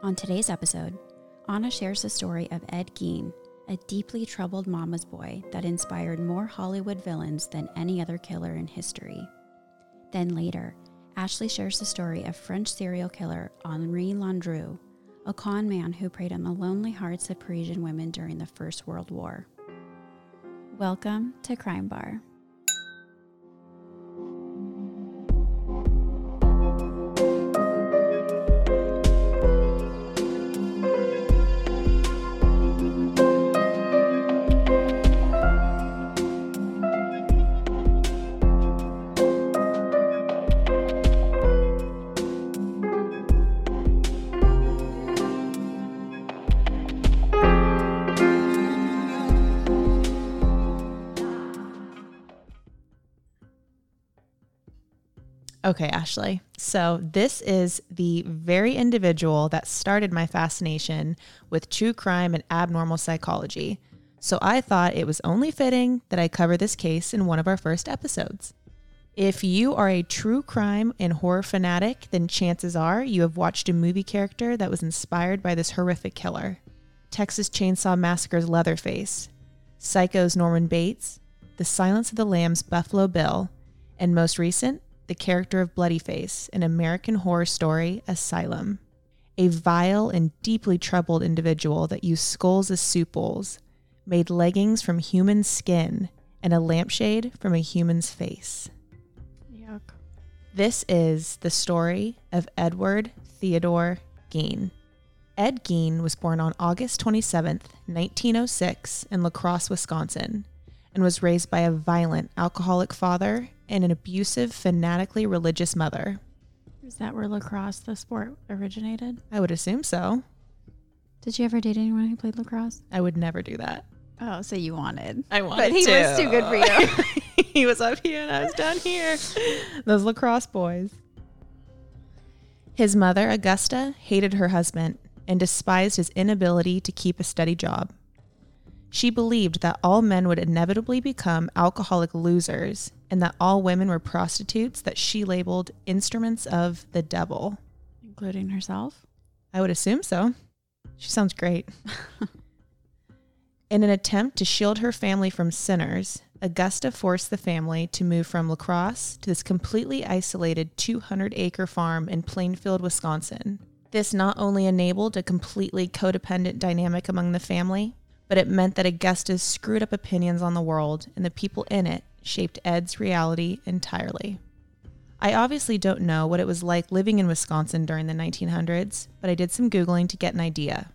On today's episode, Anna shares the story of Ed Gein, a deeply troubled mama's boy that inspired more Hollywood villains than any other killer in history. Then later, Ashley shares the story of French serial killer Henri Landru, a con man who preyed on the lonely hearts of Parisian women during the First World War. Welcome to Crime Bar. Okay, Ashley. So, this is the very individual that started my fascination with true crime and abnormal psychology. So, I thought it was only fitting that I cover this case in one of our first episodes. If you are a true crime and horror fanatic, then chances are you have watched a movie character that was inspired by this horrific killer Texas Chainsaw Massacre's Leatherface, Psycho's Norman Bates, The Silence of the Lambs' Buffalo Bill, and most recent, the character of Bloodyface in American Horror Story Asylum. A vile and deeply troubled individual that used skulls as soup bowls, made leggings from human skin, and a lampshade from a human's face. Yuck. This is the story of Edward Theodore Gein. Ed Gein was born on August 27th, 1906, in La Crosse, Wisconsin, and was raised by a violent alcoholic father and an abusive, fanatically religious mother. Is that where lacrosse, the sport, originated? I would assume so. Did you ever date anyone who played lacrosse? I would never do that. Oh, so you wanted. I wanted But he to. was too good for you. he was up here and I was down here. Those lacrosse boys. His mother, Augusta, hated her husband and despised his inability to keep a steady job. She believed that all men would inevitably become alcoholic losers and that all women were prostitutes that she labeled instruments of the devil. Including herself? I would assume so. She sounds great. In an attempt to shield her family from sinners, Augusta forced the family to move from La Crosse to this completely isolated 200 acre farm in Plainfield, Wisconsin. This not only enabled a completely codependent dynamic among the family, but it meant that Augusta's screwed up opinions on the world and the people in it shaped Ed's reality entirely. I obviously don't know what it was like living in Wisconsin during the 1900s, but I did some Googling to get an idea.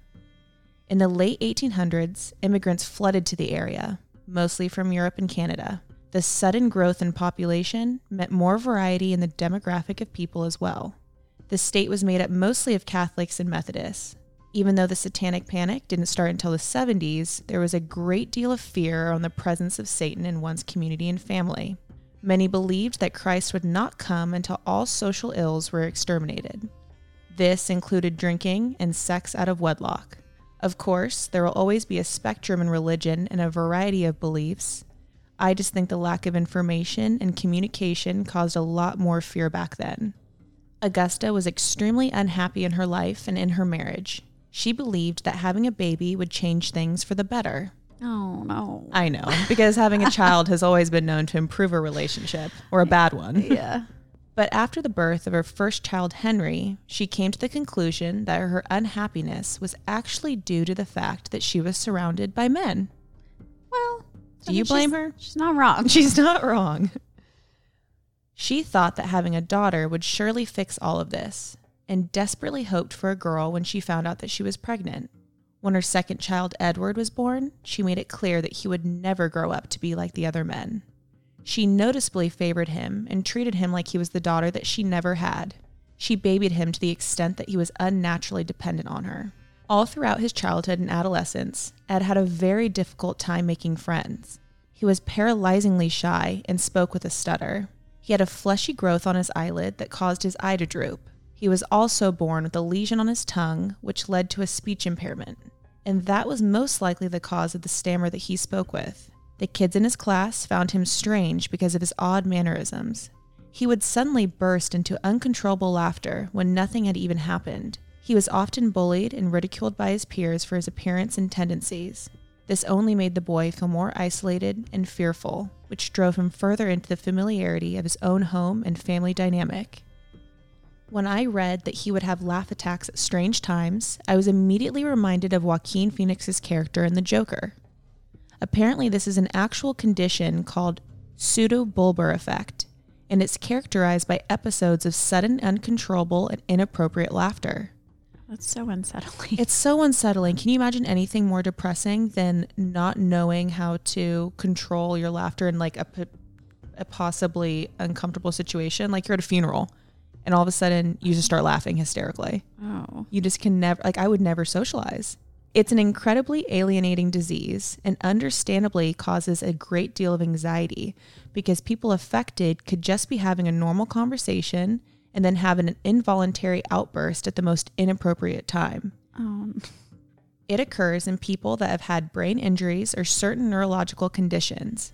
In the late 1800s, immigrants flooded to the area, mostly from Europe and Canada. The sudden growth in population meant more variety in the demographic of people as well. The state was made up mostly of Catholics and Methodists. Even though the Satanic Panic didn't start until the 70s, there was a great deal of fear on the presence of Satan in one's community and family. Many believed that Christ would not come until all social ills were exterminated. This included drinking and sex out of wedlock. Of course, there will always be a spectrum in religion and a variety of beliefs. I just think the lack of information and communication caused a lot more fear back then. Augusta was extremely unhappy in her life and in her marriage. She believed that having a baby would change things for the better. Oh, no. I know, because having a child has always been known to improve a relationship or a bad one. yeah. But after the birth of her first child, Henry, she came to the conclusion that her unhappiness was actually due to the fact that she was surrounded by men. Well, Do you blame she's- her? She's not wrong. She's not wrong. She thought that having a daughter would surely fix all of this and desperately hoped for a girl when she found out that she was pregnant. When her second child, Edward, was born, she made it clear that he would never grow up to be like the other men. She noticeably favored him and treated him like he was the daughter that she never had. She babied him to the extent that he was unnaturally dependent on her. All throughout his childhood and adolescence, Ed had a very difficult time making friends. He was paralyzingly shy and spoke with a stutter. He had a fleshy growth on his eyelid that caused his eye to droop. He was also born with a lesion on his tongue, which led to a speech impairment. And that was most likely the cause of the stammer that he spoke with. The kids in his class found him strange because of his odd mannerisms. He would suddenly burst into uncontrollable laughter when nothing had even happened. He was often bullied and ridiculed by his peers for his appearance and tendencies. This only made the boy feel more isolated and fearful, which drove him further into the familiarity of his own home and family dynamic. When I read that he would have laugh attacks at strange times, I was immediately reminded of Joaquin Phoenix's character in The Joker. Apparently, this is an actual condition called pseudobulbar affect, and it's characterized by episodes of sudden, uncontrollable, and inappropriate laughter. That's so unsettling. It's so unsettling. Can you imagine anything more depressing than not knowing how to control your laughter in like a possibly uncomfortable situation? Like you're at a funeral and all of a sudden you just start laughing hysterically. oh. You just can never, like, I would never socialize. It's an incredibly alienating disease and understandably causes a great deal of anxiety because people affected could just be having a normal conversation and then have an involuntary outburst at the most inappropriate time. Oh. It occurs in people that have had brain injuries or certain neurological conditions.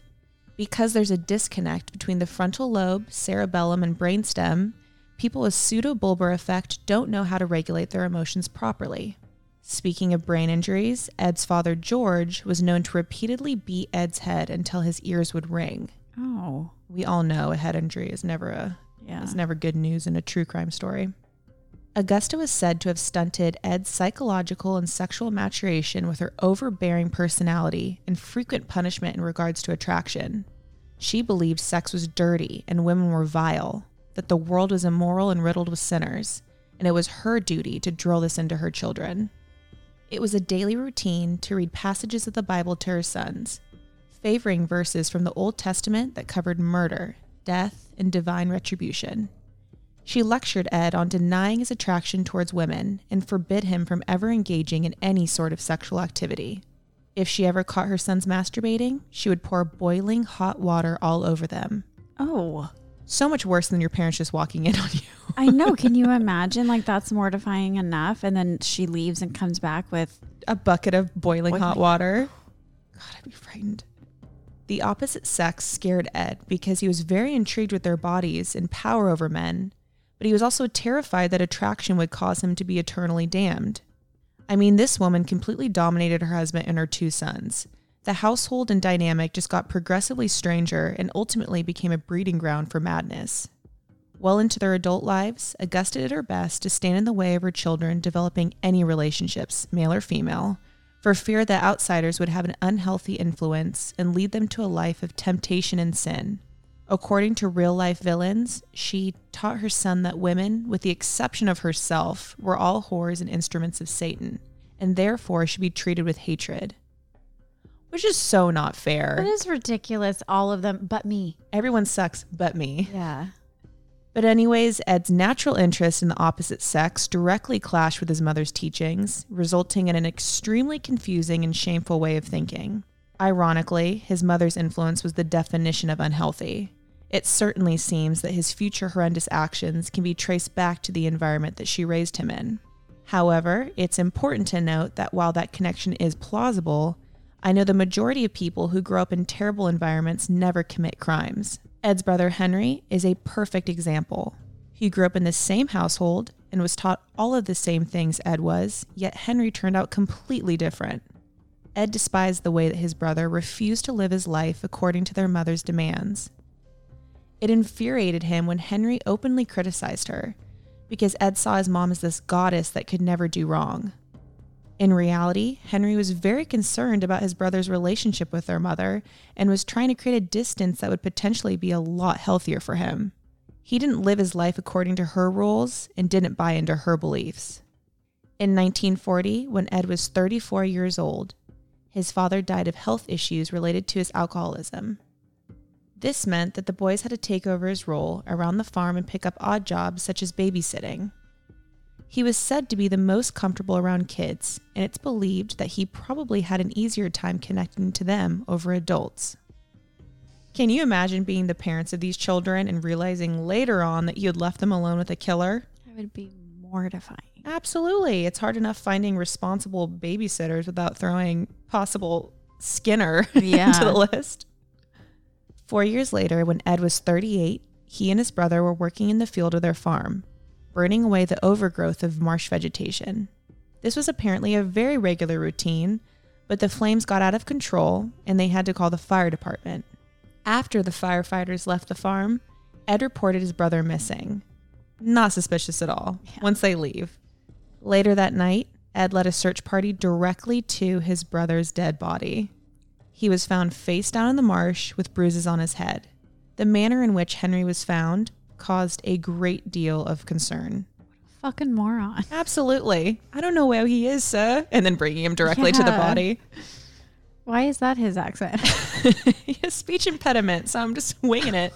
Because there's a disconnect between the frontal lobe, cerebellum, and brainstem, people with pseudobulbar affect don't know how to regulate their emotions properly. Speaking of brain injuries, Ed's father, George, was known to repeatedly beat Ed's head until his ears would ring. Oh. We all know a head injury is never a Yeah. it's never good news in a true crime story. Augusta was said to have stunted Ed's psychological and sexual maturation with her overbearing personality and frequent punishment in regards to attraction. She believed sex was dirty and women were vile, that the world was immoral and riddled with sinners, and it was her duty to drill this into her children. It was a daily routine to read passages of the Bible to her sons, favoring verses from the Old Testament that covered murder, death, and divine retribution. She lectured Ed on denying his attraction towards women and forbid him from ever engaging in any sort of sexual activity. If she ever caught her sons masturbating, she would pour boiling hot water all over them. Oh. So much worse than your parents just walking in on you. I know. Can you imagine? Like that's mortifying enough. And then she leaves and comes back with a bucket of boiling hot water. God, I'd be frightened. The opposite sex scared Ed because he was very intrigued with their bodies and power over men, but he was also terrified that attraction would cause him to be eternally damned. I mean, this woman completely dominated her husband and her two sons. The household and dynamic just got progressively stranger and ultimately became a breeding ground for madness. Well into their adult lives, Augusta did her best to stand in the way of her children developing any relationships, male or female, for fear that outsiders would have an unhealthy influence and lead them to a life of temptation and sin. According to real life villains, she taught her son that women, with the exception of herself, were all whores and instruments of Satan, and therefore should be treated with hatred. Which is so not fair. It is ridiculous. All of them, but me. Everyone sucks but me. Yeah. But, anyways, Ed's natural interest in the opposite sex directly clashed with his mother's teachings, resulting in an extremely confusing and shameful way of thinking. Ironically, his mother's influence was the definition of unhealthy. It certainly seems that his future horrendous actions can be traced back to the environment that she raised him in. However, it's important to note that while that connection is plausible, I know the majority of people who grow up in terrible environments never commit crimes. Ed's brother Henry is a perfect example. He grew up in the same household and was taught all of the same things Ed was, yet Henry turned out completely different. Ed despised the way that his brother refused to live his life according to their mother's demands. It infuriated him when Henry openly criticized her, because Ed saw his mom as this goddess that could never do wrong. In reality, Henry was very concerned about his brother's relationship with their mother and was trying to create a distance that would potentially be a lot healthier for him. He didn't live his life according to her rules and didn't buy into her beliefs. In 1940, when Ed was 34 years old, his father died of health issues related to his alcoholism. This meant that the boys had to take over his role around the farm and pick up odd jobs such as babysitting. He was said to be the most comfortable around kids, and it's believed that he probably had an easier time connecting to them over adults. Can you imagine being the parents of these children and realizing later on that you had left them alone with a killer? That would be mortifying. Absolutely. It's hard enough finding responsible babysitters without throwing possible Skinner Yeah. into the list. Four years later, when Ed was 38, he and his brother were working in the field of their farm. Burning away the overgrowth of marsh vegetation. This was apparently a very regular routine, but the flames got out of control and they had to call the fire department. After the firefighters left the farm, Ed reported his brother missing. Not suspicious at all Yeah. once they leave. Later that night, Ed led a search party directly to his brother's dead body. He was found face down in the marsh with bruises on his head. The manner in which Henry was found caused a great deal of concern. Fucking moron. Absolutely. I don't know where he is, sir. And then bringing him directly to the body. Why is that his accent? he has speech impediment, so I'm just winging it.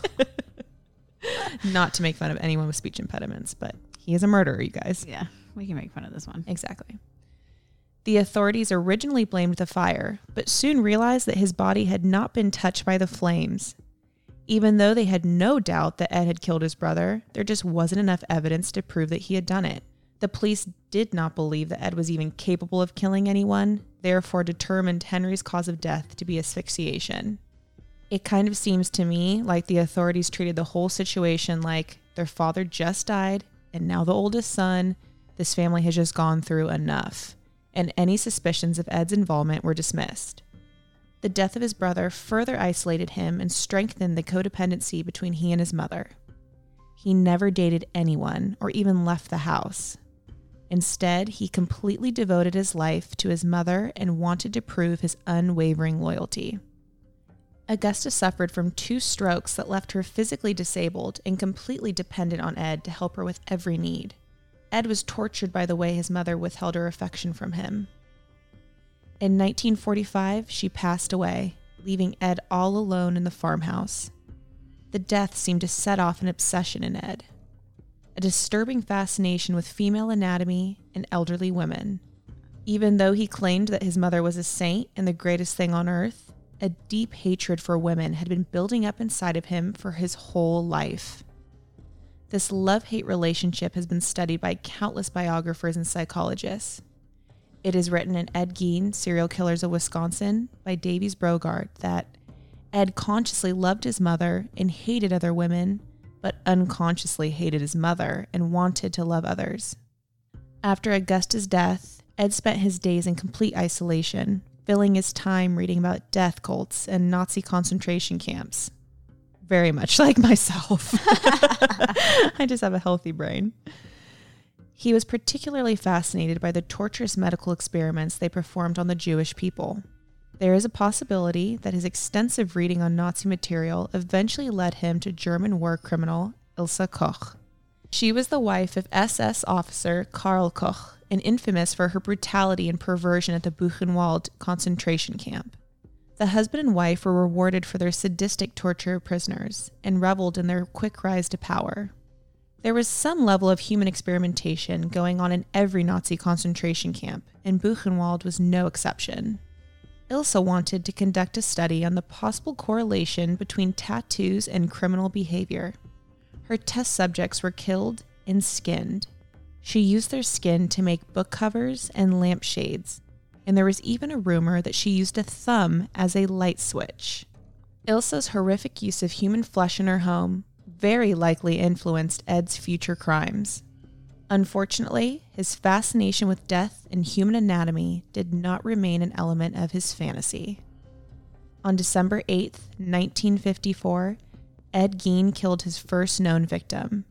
Not to make fun of anyone with speech impediments, but he is a murderer, you guys. yeah, we can make fun of this one. Exactly. The authorities originally blamed the fire, but soon realized that his body had not been touched by the flames. Even though they had no doubt that Ed had killed his brother, there just wasn't enough evidence to prove that he had done it. The police did not believe that Ed was even capable of killing anyone, therefore determined Henry's cause of death to be asphyxiation. It kind of seems to me like the authorities treated the whole situation like their father just died, and now the oldest son, this family has just gone through enough, and any suspicions of Ed's involvement were dismissed. The death of his brother further isolated him and strengthened the codependency between he and his mother. He never dated anyone or even left the house. Instead, he completely devoted his life to his mother and wanted to prove his unwavering loyalty. Augusta suffered from two strokes that left her physically disabled and completely dependent on Ed to help her with every need. Ed was tortured by the way his mother withheld her affection from him. In 1945, she passed away, leaving Ed all alone in the farmhouse. The death seemed to set off an obsession in Ed a disturbing fascination with female anatomy and elderly women. Even though he claimed that his mother was a saint and the greatest thing on earth, a deep hatred for women had been building up inside of him for his whole life. This love hate relationship has been studied by countless biographers and psychologists. It is written in Ed Gein, Serial Killers of Wisconsin, by Davies Brogard, that Ed consciously loved his mother and hated other women, but unconsciously hated his mother and wanted to love others. After Augusta's death, Ed spent his days in complete isolation, filling his time reading about death cults and Nazi concentration camps. Very much like myself. I just have a healthy brain. He was particularly fascinated by the torturous medical experiments they performed on the Jewish people. There is a possibility that his extensive reading on Nazi material eventually led him to German war criminal Ilse Koch. She was the wife of SS officer Karl Koch and infamous for her brutality and perversion at the Buchenwald concentration camp. The husband and wife were rewarded for their sadistic torture of prisoners and reveled in their quick rise to power. There was some level of human experimentation going on in every Nazi concentration camp, and Buchenwald was no exception. Ilse wanted to conduct a study on the possible correlation between tattoos and criminal behavior. Her test subjects were killed and skinned. She used their skin to make book covers and lampshades, and there was even a rumor that she used a thumb as a light switch. Ilse's horrific use of human flesh in her home very likely influenced Ed's future crimes. Unfortunately, his fascination with death and human anatomy did not remain an element of his fantasy. On December 8, 1954, Ed Gein killed his first known victim.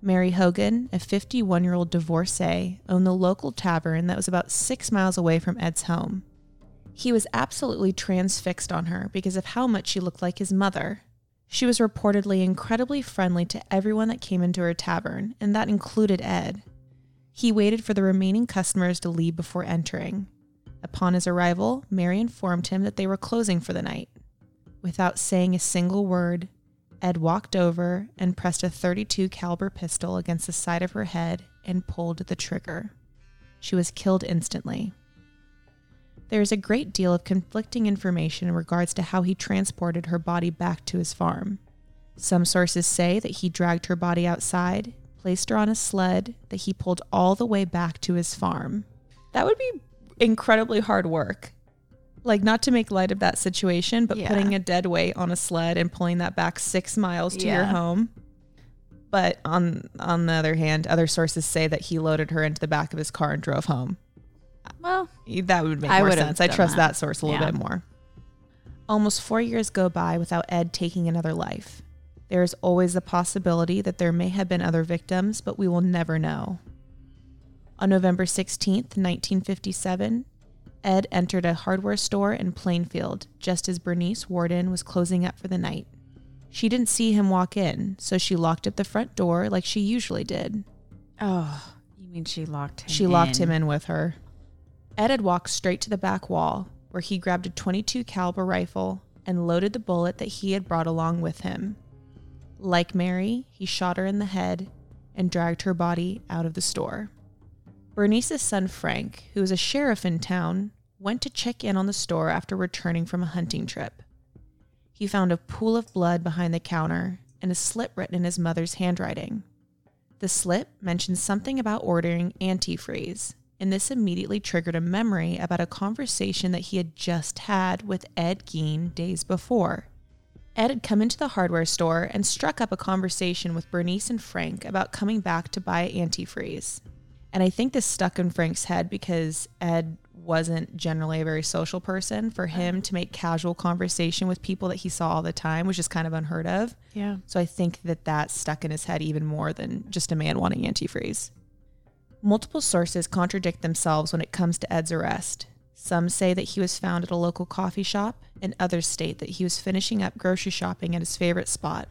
Mary Hogan, a 51 year old divorcee, owned the local tavern that was about six miles away from Ed's home. He was absolutely transfixed on her because of how much she looked like his mother. She was reportedly incredibly friendly to everyone that came into her tavern, and that included Ed. He waited for the remaining customers to leave before entering. Upon his arrival, Mary informed him that they were closing for the night. Without saying a single word, Ed walked over and pressed a 32 caliber pistol against the side of her head and pulled the trigger. She was killed instantly. There is a great deal of conflicting information in regards to how he transported her body back to his farm. Some sources say that he dragged her body outside, placed her on a sled, that he pulled all the way back to his farm. That would be incredibly hard work. Like, not to make light of that situation, but Yeah. putting a dead weight on a sled and pulling that back six miles to your home. But on on the other hand, other sources say that he loaded her into the back of his car and drove home. Well, That would make I more sense. I trust that. that, source a little Yeah. bit more. Almost four years go by without Ed taking another life. There is always the possibility that there may have been other victims, but we will never know. On November 16th, 1957, Ed entered a hardware store in Plainfield just as Bernice Worden was closing up for the night. She didn't see him walk in, so she locked up the front door like she usually did. oh, you mean she locked him? She locked him in with her. Ed had walked straight to the back wall, where he grabbed a 22 caliber rifle and loaded the bullet that he had brought along with him. Like Mary, he shot her in the head and dragged her body out of the store. Bernice's son Frank, who was a sheriff in town, went to check in on the store after returning from a hunting trip. He found a pool of blood behind the counter and a slip written in his mother's handwriting. The slip mentioned something about ordering antifreeze, and this immediately triggered a memory about a conversation that he had just had with Ed Gein days before. Ed had come into the hardware store and struck up a conversation with Bernice and Frank about coming back to buy antifreeze. And I think this stuck in Frank's head because Ed wasn't generally a very social person. For him to make casual conversation with people that he saw all the time was just kind of unheard of. Yeah. So I think that that stuck in his head even more than just a man wanting antifreeze. Multiple sources contradict themselves when it comes to Ed's arrest. Some say that he was found at a local coffee shop, and others state that he was finishing up grocery shopping at his favorite spot.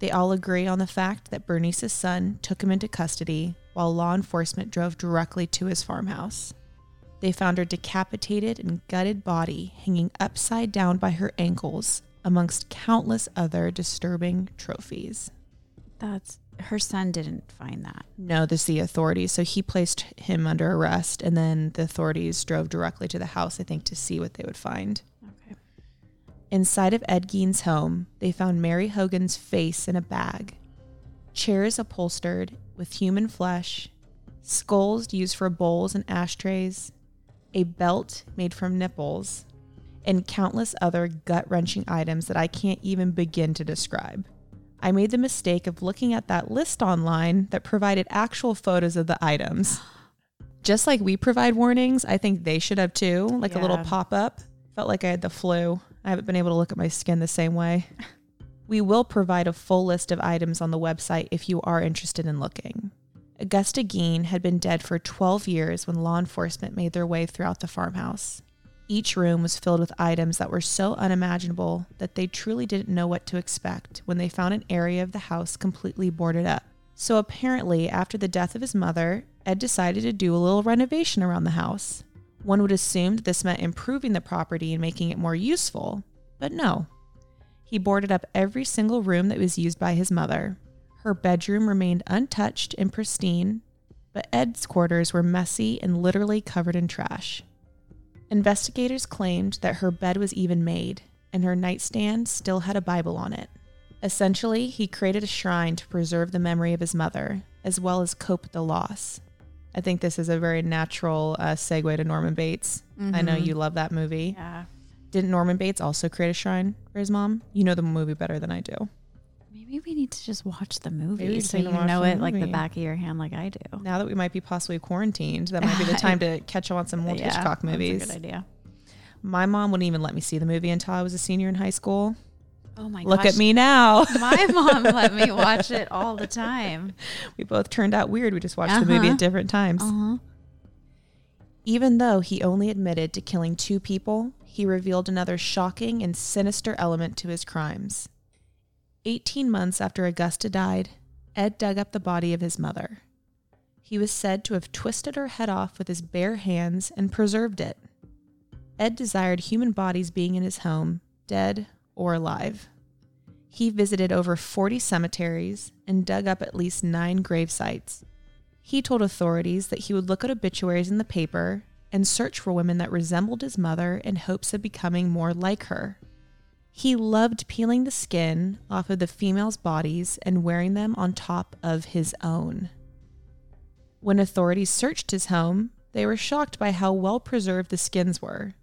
They all agree on the fact that Bernice's son took him into custody while law enforcement drove directly to his farmhouse. They found her decapitated and gutted body hanging upside down by her ankles amongst countless other disturbing trophies. That's her son didn't find that. No, this is the authorities. So he placed him under arrest, and then the authorities drove directly to the house, I think, to see what they would find. Okay. Inside of Ed Gein's home, they found Mary Hogan's face in a bag, chairs upholstered with human flesh, skulls used for bowls and ashtrays, a belt made from nipples, and countless other gut wrenching items that I can't even begin to describe. I made the mistake of looking at that list online that provided actual photos of the items. Just like we provide warnings, I think they should have too, like a little pop up. Felt like I had the flu. I haven't been able to look at my skin the same way. We will provide a full list of items on the website if you are interested in looking. Augusta Gein had been dead for 12 years when law enforcement made their way throughout the farmhouse. Each room was filled with items that were so unimaginable that they truly didn't know what to expect when they found an area of the house completely boarded up. So apparently, after the death of his mother, Ed decided to do a little renovation around the house. One would assume that this meant improving the property and making it more useful, but no. He boarded up every single room that was used by his mother. Her bedroom remained untouched and pristine, but Ed's quarters were messy and literally covered in trash. Investigators claimed that her bed was even made, and her nightstand still had a Bible on it. Essentially, he created a shrine to preserve the memory of his mother, as well as cope with the loss. I think this is a very natural uh, segue to Norman Bates. I know Mhm. you love that movie. Yeah. Didn't Norman Bates also create a shrine for his mom? You know the movie better than I do. Maybe we need to just watch the movie Maybe so you watch know the it like the movie. back of your hand, like I do. Now that we might be possibly quarantined, that might be the time to catch up on some old Hitchcock movies. That's a good idea. My mom wouldn't even let me see the movie until I was a senior in high school. Oh my Look gosh. at me now. My mom let me watch it all the time. we both turned out weird. We just watched the movie Uh-huh. at different times. Uh-huh. Even though he only admitted to killing two people, he revealed another shocking and sinister element to his crimes. 18 months after Augusta died, Ed dug up the body of his mother. He was said to have twisted her head off with his bare hands and preserved it. Ed desired human bodies being in his home, dead or alive. He visited over 40 cemeteries and dug up at least nine grave sites. He told authorities that he would look at obituaries in the paper and search for women that resembled his mother in hopes of becoming more like her. He loved peeling the skin off of the females' bodies and wearing them on top of his own. When authorities searched his home, they were shocked by how well preserved the skins were.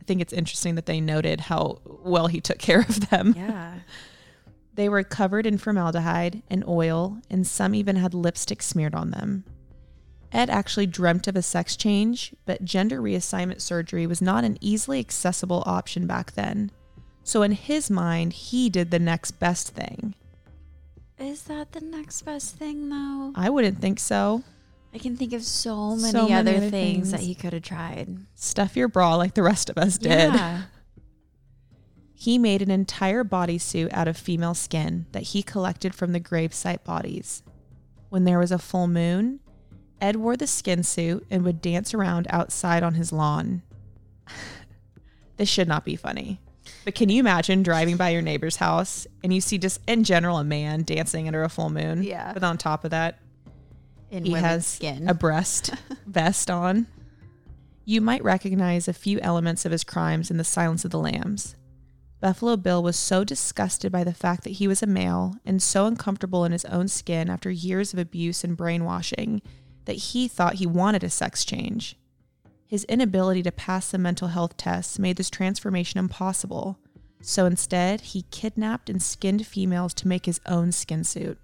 I think it's interesting that they noted how well he took care of them. Yeah. They were covered in formaldehyde and oil, and some even had lipstick smeared on them. Ed actually dreamt of a sex change, but gender reassignment surgery was not an easily accessible option back then. So, in his mind, he did the next best thing. Is that the next best thing, though? I wouldn't think so. I can think of so many, So many other, other things, that he could have tried. Stuff your bra like the rest of us did. Yeah. He made an entire bodysuit out of female skin that he collected from the gravesite bodies. When there was a full moon, Ed wore the skin suit and would dance around outside on his lawn. this should not be funny. But can you imagine driving by your neighbor's house and you see just in general a man dancing under a full moon? Yeah. But on top of that, In he has skin. a breast vest on. You might recognize a few elements of his crimes in The Silence of the Lambs. Buffalo Bill was so disgusted by the fact that he was a male and so uncomfortable in his own skin after years of abuse and brainwashing that he thought he wanted a sex change. His inability to pass the mental health tests made this transformation impossible. So instead, he kidnapped and skinned females to make his own skin suit.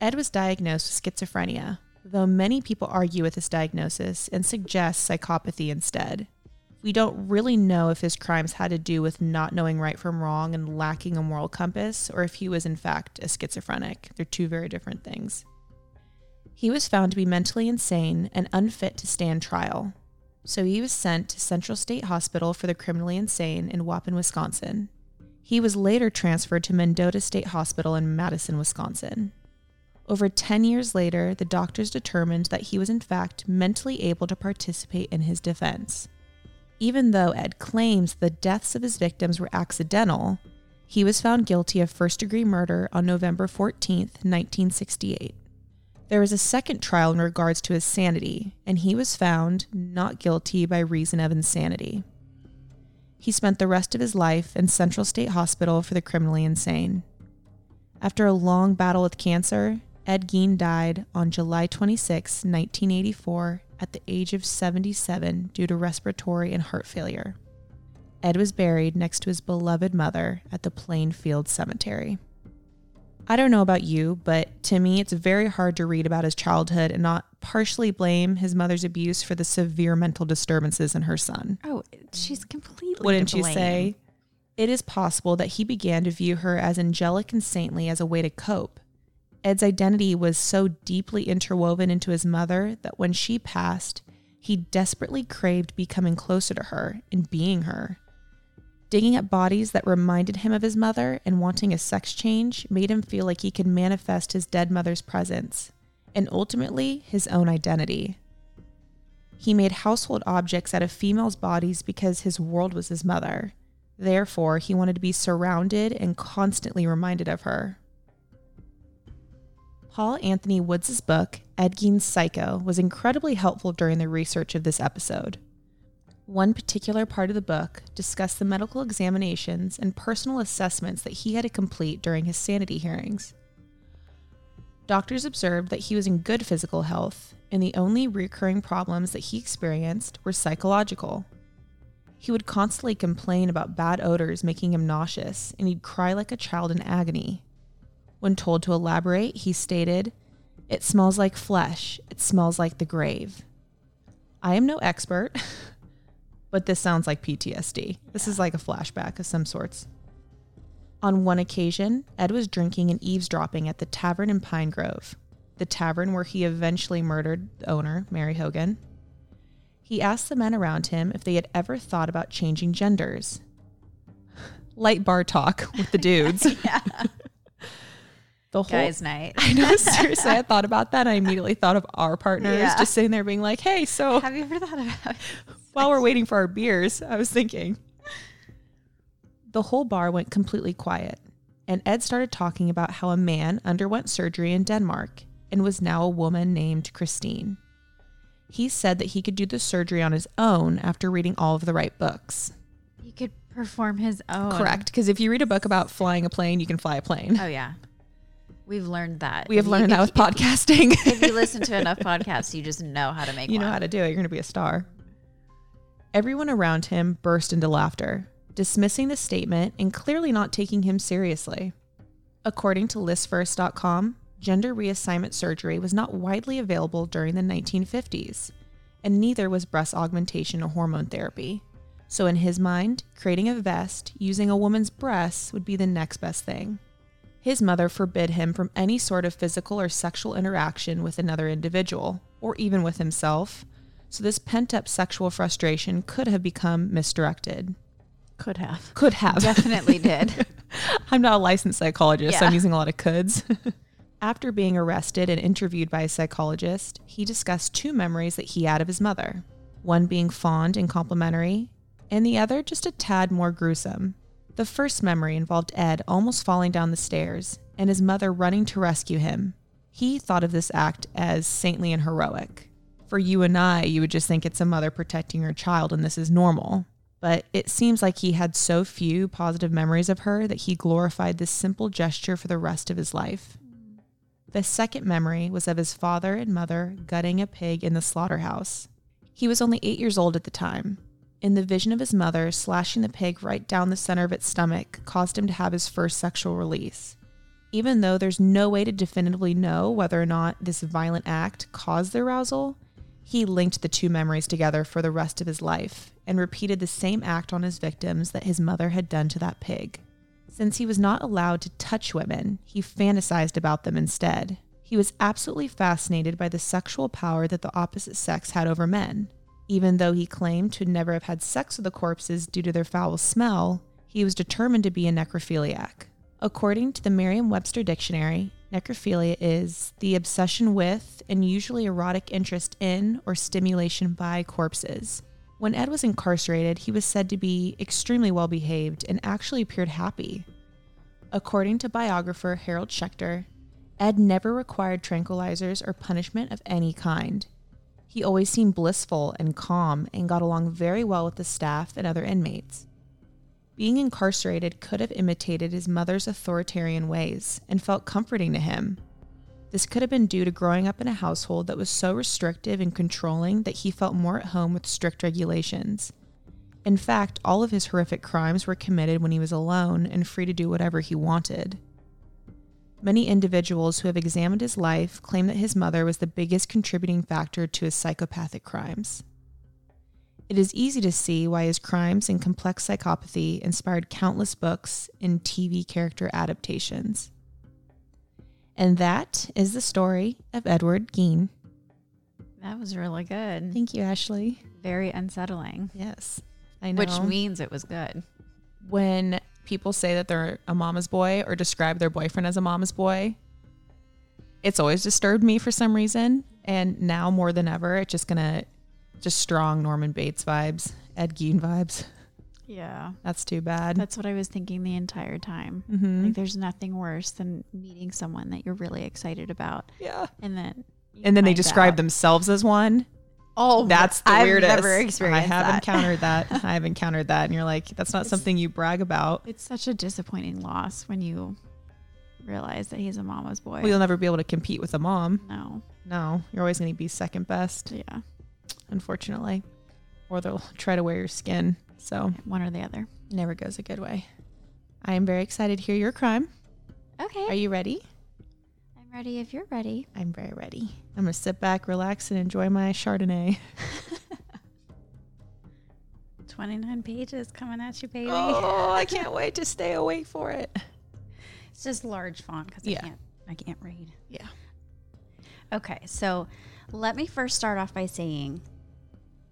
Ed was diagnosed with schizophrenia, though many people argue with this diagnosis and suggest psychopathy instead. We don't really know if his crimes had to do with not knowing right from wrong and lacking a moral compass, or if he was in fact a schizophrenic. They're two very different things. He was found to be mentally insane and unfit to stand trial, so he was sent to Central State Hospital for the criminally insane in Waupun, Wisconsin. He was later transferred to Mendota State Hospital in Madison, Wisconsin. Over 10 years later, the doctors determined that he was in fact mentally able to participate in his defense. Even though Ed claims the deaths of his victims were accidental, he was found guilty of first degree murder on November 14, 1968. There was a second trial in regards to his sanity, and he was found not guilty by reason of insanity. He spent the rest of his life in Central State Hospital for the criminally insane. After a long battle with cancer, Ed Gein died on July 26, 1984, at the age of 77 due to respiratory and heart failure. Ed was buried next to his beloved mother at the Plainfield Cemetery. I don't know about you, but to me, it's very hard to read about his childhood and not partially blame his mother's abuse for the severe mental disturbances in her son. oh, she's completely. Wouldn't you say? It is possible that he began to view her as angelic and saintly as a way to cope. Ed's identity was so deeply interwoven into his mother that when she passed, he desperately craved becoming closer to her and being her. Digging up bodies that reminded him of his mother and wanting a sex change made him feel like he could manifest his dead mother's presence and ultimately his own identity. He made household objects out of females' bodies because his world was his mother. Therefore, he wanted to be surrounded and constantly reminded of her. Paul Anthony Woods' book, Ed Gein's Psycho, was incredibly helpful during the research of this episode. One particular part of the book discussed the medical examinations and personal assessments that he had to complete during his sanity hearings. Doctors observed that he was in good physical health, and the only recurring problems that he experienced were psychological. He would constantly complain about bad odors making him nauseous, and he'd cry like a child in agony. When told to elaborate, he stated, It smells like flesh. It smells like the grave. I am no expert, but this sounds like PTSD. This is like a flashback of some sorts. On one occasion, Ed was drinking and eavesdropping at the tavern in Pine Grove, the tavern where he eventually murdered the owner, Mary Hogan. He asked the men around him if they had ever thought about changing genders. Light bar talk with the dudes. yeah. The whole Guys' night. I know, seriously, I thought about that. I immediately thought of our partners Yeah. just sitting there being like, hey, so Have you ever thought about? While we're waiting for our beers, I was thinking. The whole bar went completely quiet, and Ed started talking about how a man underwent surgery in Denmark and was now a woman named Christine. He said that he could do the surgery on his own after reading all of the right books. He could perform his own. Correct, because if you read a book about flying a plane, you can fly a plane. Oh yeah, we've learned that. We have If you- learned that if with podcasting. If you listen to enough podcasts, you just know how to make. you know one. how to do it. You're going to be a star. Everyone around him burst into laughter, dismissing the statement and clearly not taking him seriously. According to listverse.com, gender reassignment surgery was not widely available during the 1950s, and neither was breast augmentation or hormone therapy. So, in his mind, creating a vest using a woman's breasts would be the next best thing. His mother forbid him from any sort of physical or sexual interaction with another individual, or even with himself, so this pent up sexual frustration could have become misdirected. Could have. Could have. Definitely did. I'm not a licensed psychologist, so I'm using a lot of coulds. After being arrested and interviewed by a psychologist, he discussed two memories that he had of his mother one being fond and complimentary, and the other just a tad more gruesome. The first memory involved Ed almost falling down the stairs and his mother running to rescue him. He thought of this act as saintly and heroic. For you and I, you would just think it's a mother protecting her child and this is normal. But it seems like he had so few positive memories of her that he glorified this simple gesture for the rest of his life. The second memory was of his father and mother gutting a pig in the slaughterhouse. He was only eight years old at the time, In the vision of his mother slashing the pig right down the center of its stomach caused him to have his first sexual release. Even though there's no way to definitively know whether or not this violent act caused the arousal, he linked the two memories together for the rest of his life and repeated the same act on his victims that his mother had done to that pig. Since he was not allowed to touch women, he fantasized about them instead. He was absolutely fascinated by the sexual power that the opposite sex had over men. Even though he claimed to never have had sex with the corpses due to their foul smell, he was determined to be a necrophiliac. According to the Merriam Webster Dictionary, necrophilia is the obsession with and usually erotic interest in or stimulation by corpses. When Ed was incarcerated, he was said to be extremely well behaved and actually appeared happy. According to biographer Harold Schechter, Ed never required tranquilizers or punishment of any kind. He always seemed blissful and calm and got along very well with the staff and other inmates. Being incarcerated could have imitated his mother's authoritarian ways and felt comforting to him. This could have been due to growing up in a household that was so restrictive and controlling that he felt more at home with strict regulations. In fact, all of his horrific crimes were committed when he was alone and free to do whatever he wanted. Many individuals who have examined his life claim that his mother was the biggest contributing factor to his psychopathic crimes. It is easy to see why his crimes and complex psychopathy inspired countless books and TV character adaptations. And that is the story of Edward Gein. That was really good. Thank you, Ashley. Very unsettling. Yes, I know. Which means it was good. when people say that they're a mama's boy or describe their boyfriend as a mama's boy, it's always disturbed me for some reason. And now more than ever, it's just gonna just strong Norman Bates vibes, Ed Gein vibes. Yeah. That's too bad. That's what I was thinking the entire time. Mhm. Like there's nothing worse than meeting someone that you're really excited about yeah. and then And then they describe out- themselves as one. Oh, That's the I've weirdest. never experienced I have that. encountered that. I have encountered that, and you're like, that's not It's- something you brag about. It's such a disappointing loss when you realize that he's a mama's boy. Well, you'll never be able to compete with a mom. no. No, you're always going to be second best. Yeah. Unfortunately. Or they'll try to wear your skin. So One or the other. never goes a good way. I am very excited to hear your crime. Okay. Are you ready? I'm ready if you're ready. I'm very ready. I'm going to sit back, relax, and enjoy my Chardonnay. 29 pages coming at you, baby. Oh, I can't wait to stay awake for it. It's just large font because Yeah. I can't I can't read. Yeah. Okay, so let me first start off by saying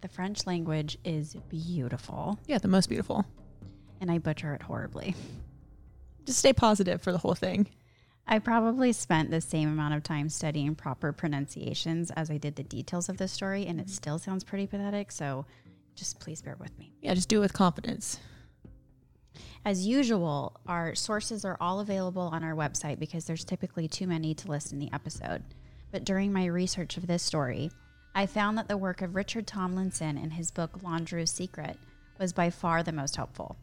the French language is beautiful Yeah, the most beautiful. and I butcher it horribly. Just stay positive for the whole thing. I probably spent the same amount of time studying proper pronunciations as I did the details of the story, and it mm-hmm. still sounds pretty pathetic. So just please bear with me. Yeah, just do it with confidence. As usual, our sources are all available on our website because there's typically too many to list in the episode. But during my research of this story, I found that the work of Richard Tomlinson in his book Landru's Secret was by far the most helpful.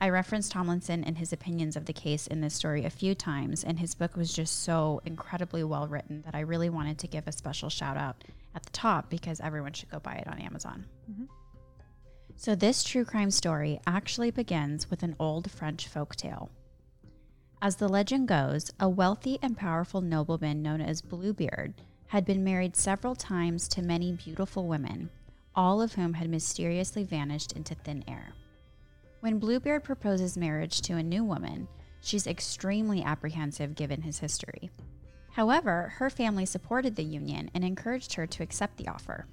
I referenced Tomlinson and his opinions of the case in this story a few times, and his book was just so incredibly well written that I really wanted to give a special shout out at the top because everyone should go buy it on Amazon. Mm-hmm. So, this true crime story actually begins with an old French folk tale. As the legend goes, a wealthy and powerful nobleman known as Bluebeard had been married several times to many beautiful women, all of whom had mysteriously vanished into thin air. When Bluebeard proposes marriage to a new woman, she's extremely apprehensive given his history. However, her family supported the union and encouraged her to accept the offer.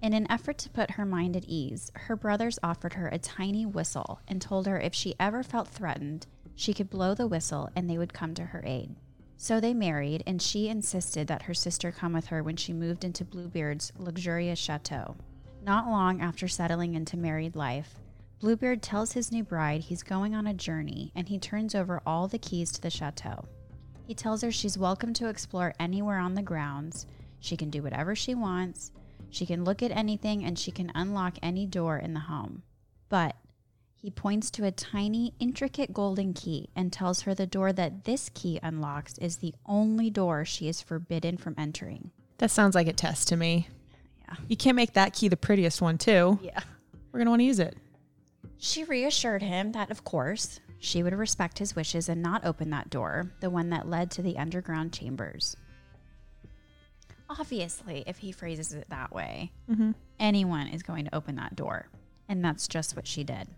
In an effort to put her mind at ease, her brothers offered her a tiny whistle and told her if she ever felt threatened, she could blow the whistle and they would come to her aid. So they married, and she insisted that her sister come with her when she moved into Bluebeard's luxurious chateau. Not long after settling into married life, Bluebeard tells his new bride he's going on a journey and he turns over all the keys to the chateau. He tells her she's welcome to explore anywhere on the grounds, she can do whatever she wants, she can look at anything, and she can unlock any door in the home. But he points to a tiny, intricate golden key and tells her the door that this key unlocks is the only door she is forbidden from entering. That sounds like a test to me. Yeah. You can't make that key the prettiest one, too. Yeah. We're going to want to use it. She reassured him that, of course, she would respect his wishes and not open that door, the one that led to the underground chambers. Obviously, if he phrases it that way, Mm-hmm. anyone is going to open that door. And that's just what she did.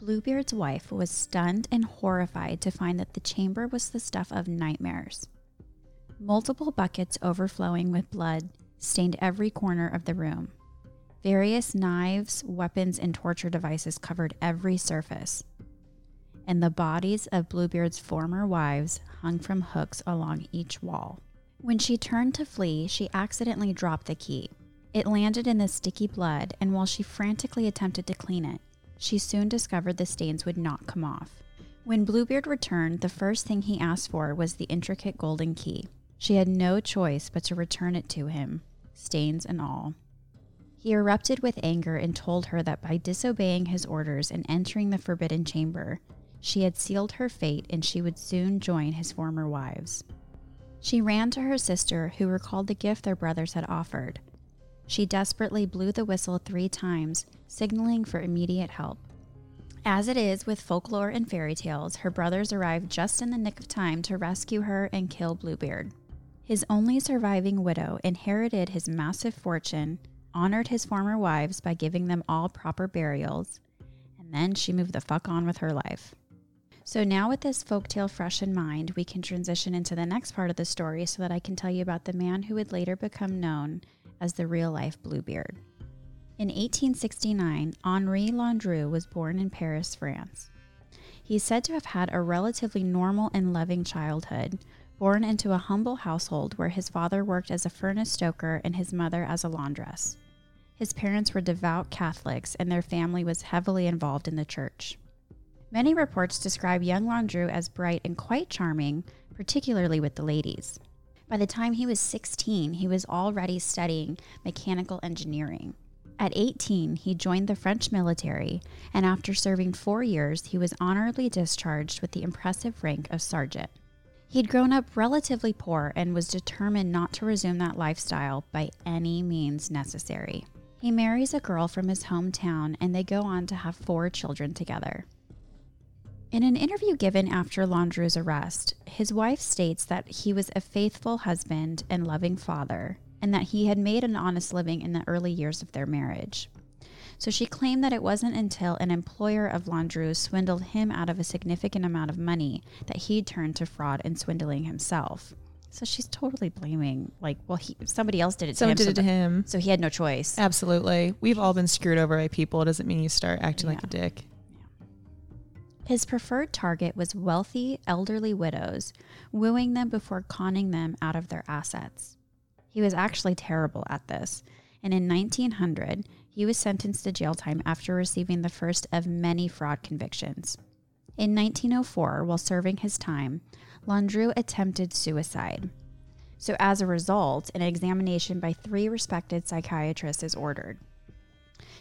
Bluebeard's wife was stunned and horrified to find that the chamber was the stuff of nightmares. Multiple buckets overflowing with blood stained every corner of the room. Various knives, weapons, and torture devices covered every surface. And the bodies of Bluebeard's former wives hung from hooks along each wall. When she turned to flee, she accidentally dropped the key. It landed in the sticky blood, and while she frantically attempted to clean it, she soon discovered the stains would not come off. When Bluebeard returned, the first thing he asked for was the intricate golden key. She had no choice but to return it to him, stains and all. He erupted with anger and told her that by disobeying his orders and entering the forbidden chamber, she had sealed her fate and she would soon join his former wives. She ran to her sister, who recalled the gift their brothers had offered. She desperately blew the whistle three times, signaling for immediate help. As it is with folklore and fairy tales, her brothers arrived just in the nick of time to rescue her and kill Bluebeard. His only surviving widow inherited his massive fortune, honored his former wives by giving them all proper burials, and then she moved the fuck on with her life. So now, with this folktale fresh in mind, we can transition into the next part of the story so that I can tell you about the man who would later become known as the real life Bluebeard. In 1869, Henri Landru was born in Paris, France. He is said to have had a relatively normal and loving childhood, born into a humble household where his father worked as a furnace stoker and his mother as a laundress. His parents were devout Catholics, and their family was heavily involved in the church. Many reports describe young Landru as bright and quite charming, particularly with the ladies. By the time he was 16, he was already studying mechanical engineering. At 18, he joined the French military, and after serving four years, he was honorably discharged with the impressive rank of sergeant. He'd grown up relatively poor and was determined not to resume that lifestyle by any means necessary. He marries a girl from his hometown, and they go on to have four children together. In an interview given after Landru's arrest, his wife states that he was a faithful husband and loving father, and that he had made an honest living in the early years of their marriage. So she claimed that it wasn't until an employer of Landru swindled him out of a significant amount of money that he turned to fraud and swindling himself. So she's totally blaming, like, well, he, somebody else did it to Someone him. did so it to him. So he had no choice. Absolutely. We've all been screwed over by people. It doesn't mean you start acting like a dick. His preferred target was wealthy, elderly widows, wooing them before conning them out of their assets. He was actually terrible at this, and in 1900, he was sentenced to jail time after receiving the first of many fraud convictions. In 1904, while serving his time, Landru attempted suicide. So, as a result, an examination by three respected psychiatrists is ordered.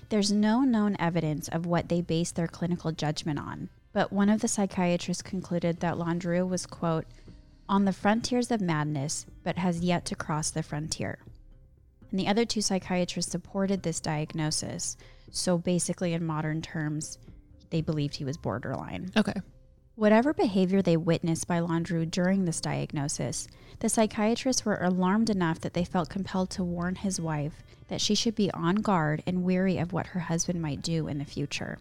There's no known evidence of what they based their clinical judgment on, but one of the psychiatrists concluded that Landru was, quote, on the frontiers of madness, but has yet to cross the frontier. And the other two psychiatrists supported this diagnosis. So basically, in modern terms, they believed he was borderline. Okay. Whatever behavior they witnessed by Landru during this diagnosis, the psychiatrists were alarmed enough that they felt compelled to warn his wife that she should be on guard and weary of what her husband might do in the future.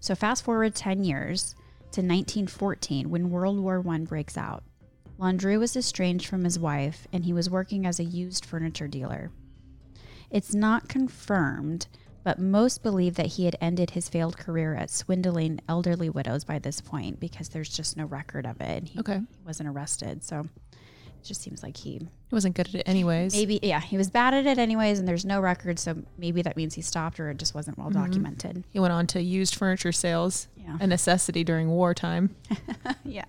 So, fast forward 10 years to 1914 when World War I breaks out. Landru was estranged from his wife and he was working as a used furniture dealer. It's not confirmed, but most believe that he had ended his failed career at swindling elderly widows by this point because there's just no record of it. And he, Okay. he wasn't arrested. So it just seems like he He wasn't good at it anyways. maybe, yeah, he was bad at it anyways, and there's no record. So maybe that means he stopped or it just wasn't well mm-hmm. documented. He went on to used furniture sales, Yeah. a necessity during wartime. yeah.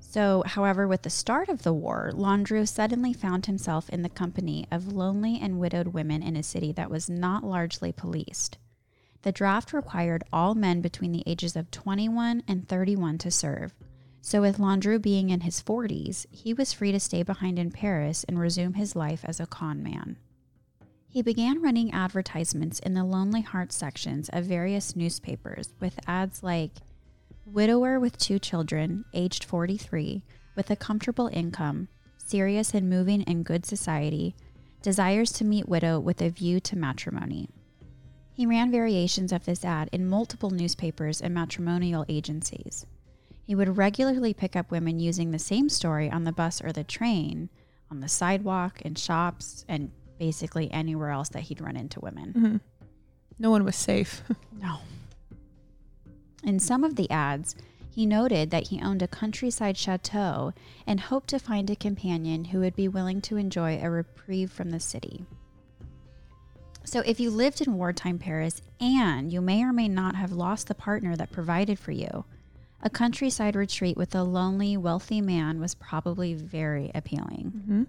So, however, with the start of the war, Landru suddenly found himself in the company of lonely and widowed women in a city that was not largely policed. The draft required all men between the ages of 21 and 31 to serve. So, with Landru being in his 40s, he was free to stay behind in Paris and resume his life as a con man. He began running advertisements in the Lonely Hearts sections of various newspapers with ads like widower with two children, aged 43, with a comfortable income, serious in moving in good society, desires to meet widow with a view to matrimony. He ran variations of this ad in multiple newspapers and matrimonial agencies. He would regularly pick up women using the same story on the bus or the train, on the sidewalk, in shops, and basically anywhere else that he'd run into women. Mhm. No one was safe. No. In some of the ads, he noted that he owned a countryside chateau and hoped to find a companion who would be willing to enjoy a reprieve from the city. So, if you lived in wartime Paris and you may or may not have lost the partner that provided for you, a countryside retreat with a lonely, wealthy man was probably very appealing. mm-hmm.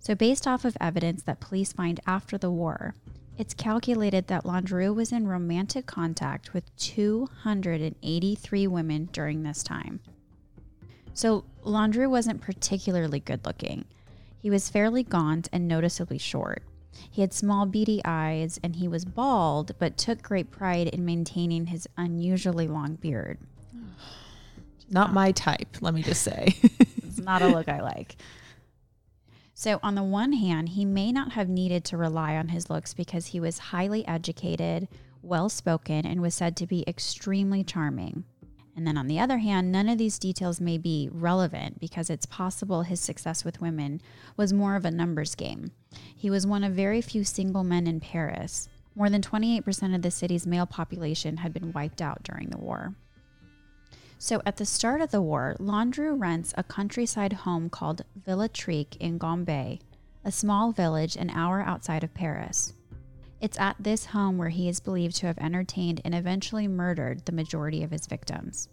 So, based off of evidence that police find after the war, it's calculated that Landru was in romantic contact with 283 women during this time. So, Landru wasn't particularly good looking. He was fairly gaunt and noticeably short. He had small, beady eyes, and he was bald, but took great pride in maintaining his unusually long beard. Not my type, let me just say. It's not a look I like. So, on the one hand, he may not have needed to rely on his looks because he was highly educated, well spoken, and was said to be extremely charming. And then on the other hand, none of these details may be relevant because it's possible his success with women was more of a numbers game. He was one of very few single men in Paris. More than 28% of the city's male population had been wiped out during the war. So at the start of the war, Landru rents a countryside home called Villa Tric in Gambais, a small village an hour outside of Paris. It's at this home where he is believed to have entertained and eventually murdered the majority of his victims.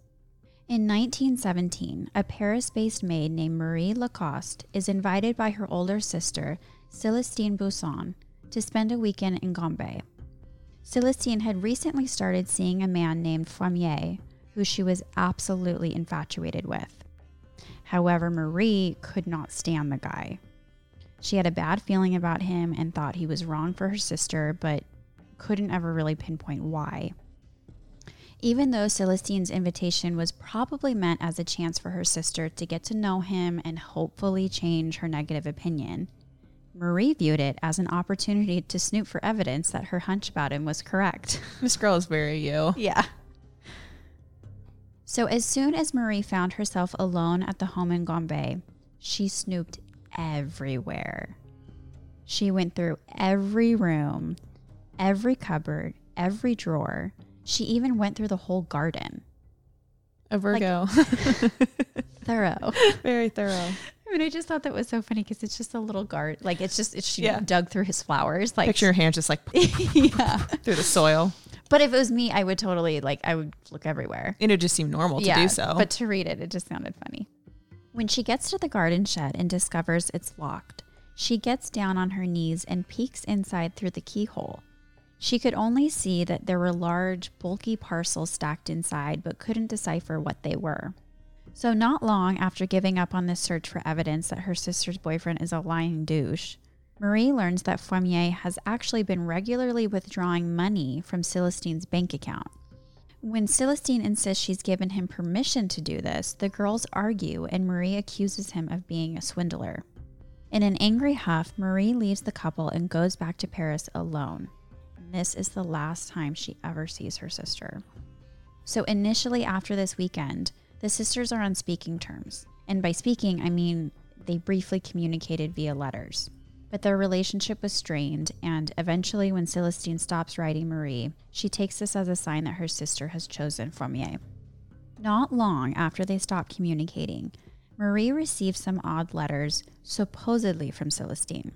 In 1917, a Paris based maid named Marie Lacoste is invited by her older sister, Celestine Buisson, to spend a weekend in Gambais. Celestine had recently started seeing a man named Fremier, who she was absolutely infatuated with. However, Marie could not stand the guy. She had a bad feeling about him and thought he was wrong for her sister, but couldn't ever really pinpoint why. Even though Celestine's invitation was probably meant as a chance for her sister to get to know him and hopefully change her negative opinion, Marie viewed it as an opportunity to snoop for evidence that her hunch about him was correct. this girl is very you. Yeah. So as soon as Marie found herself alone at the home in Gambais, she snooped everywhere. She went through every room, every cupboard, every drawer. She even went through the whole garden. A Virgo. Thorough. very thorough. I mean, I just thought that was so funny because it's just a little garden. Like it's just it's, she Yeah. dug through his flowers. Like Picture your hands just like yeah. through the soil. But if it was me, I would totally like I would look everywhere. And it just seemed normal to do so. But to read it, it just sounded funny. When she gets to the garden shed and discovers it's locked, she gets down on her knees and peeks inside through the keyhole. She could only see that there were large, bulky parcels stacked inside, but couldn't decipher what they were. So, not long after giving up on this search for evidence that her sister's boyfriend is a lying douche, Marie learns that Fournier has actually been regularly withdrawing money from Celestine's bank account. When Celestine insists she's given him permission to do this, the girls argue and Marie accuses him of being a swindler. In an angry huff, Marie leaves the couple and goes back to Paris alone. This is the last time she ever sees her sister. So, initially, after this weekend, the sisters are on speaking terms. And by speaking, I mean they briefly communicated via letters. But their relationship was strained, and eventually, when Celestine stops writing Marie, she takes this as a sign that her sister has chosen Fremier. Not long after they stop communicating, Marie receives some odd letters, supposedly from Celestine.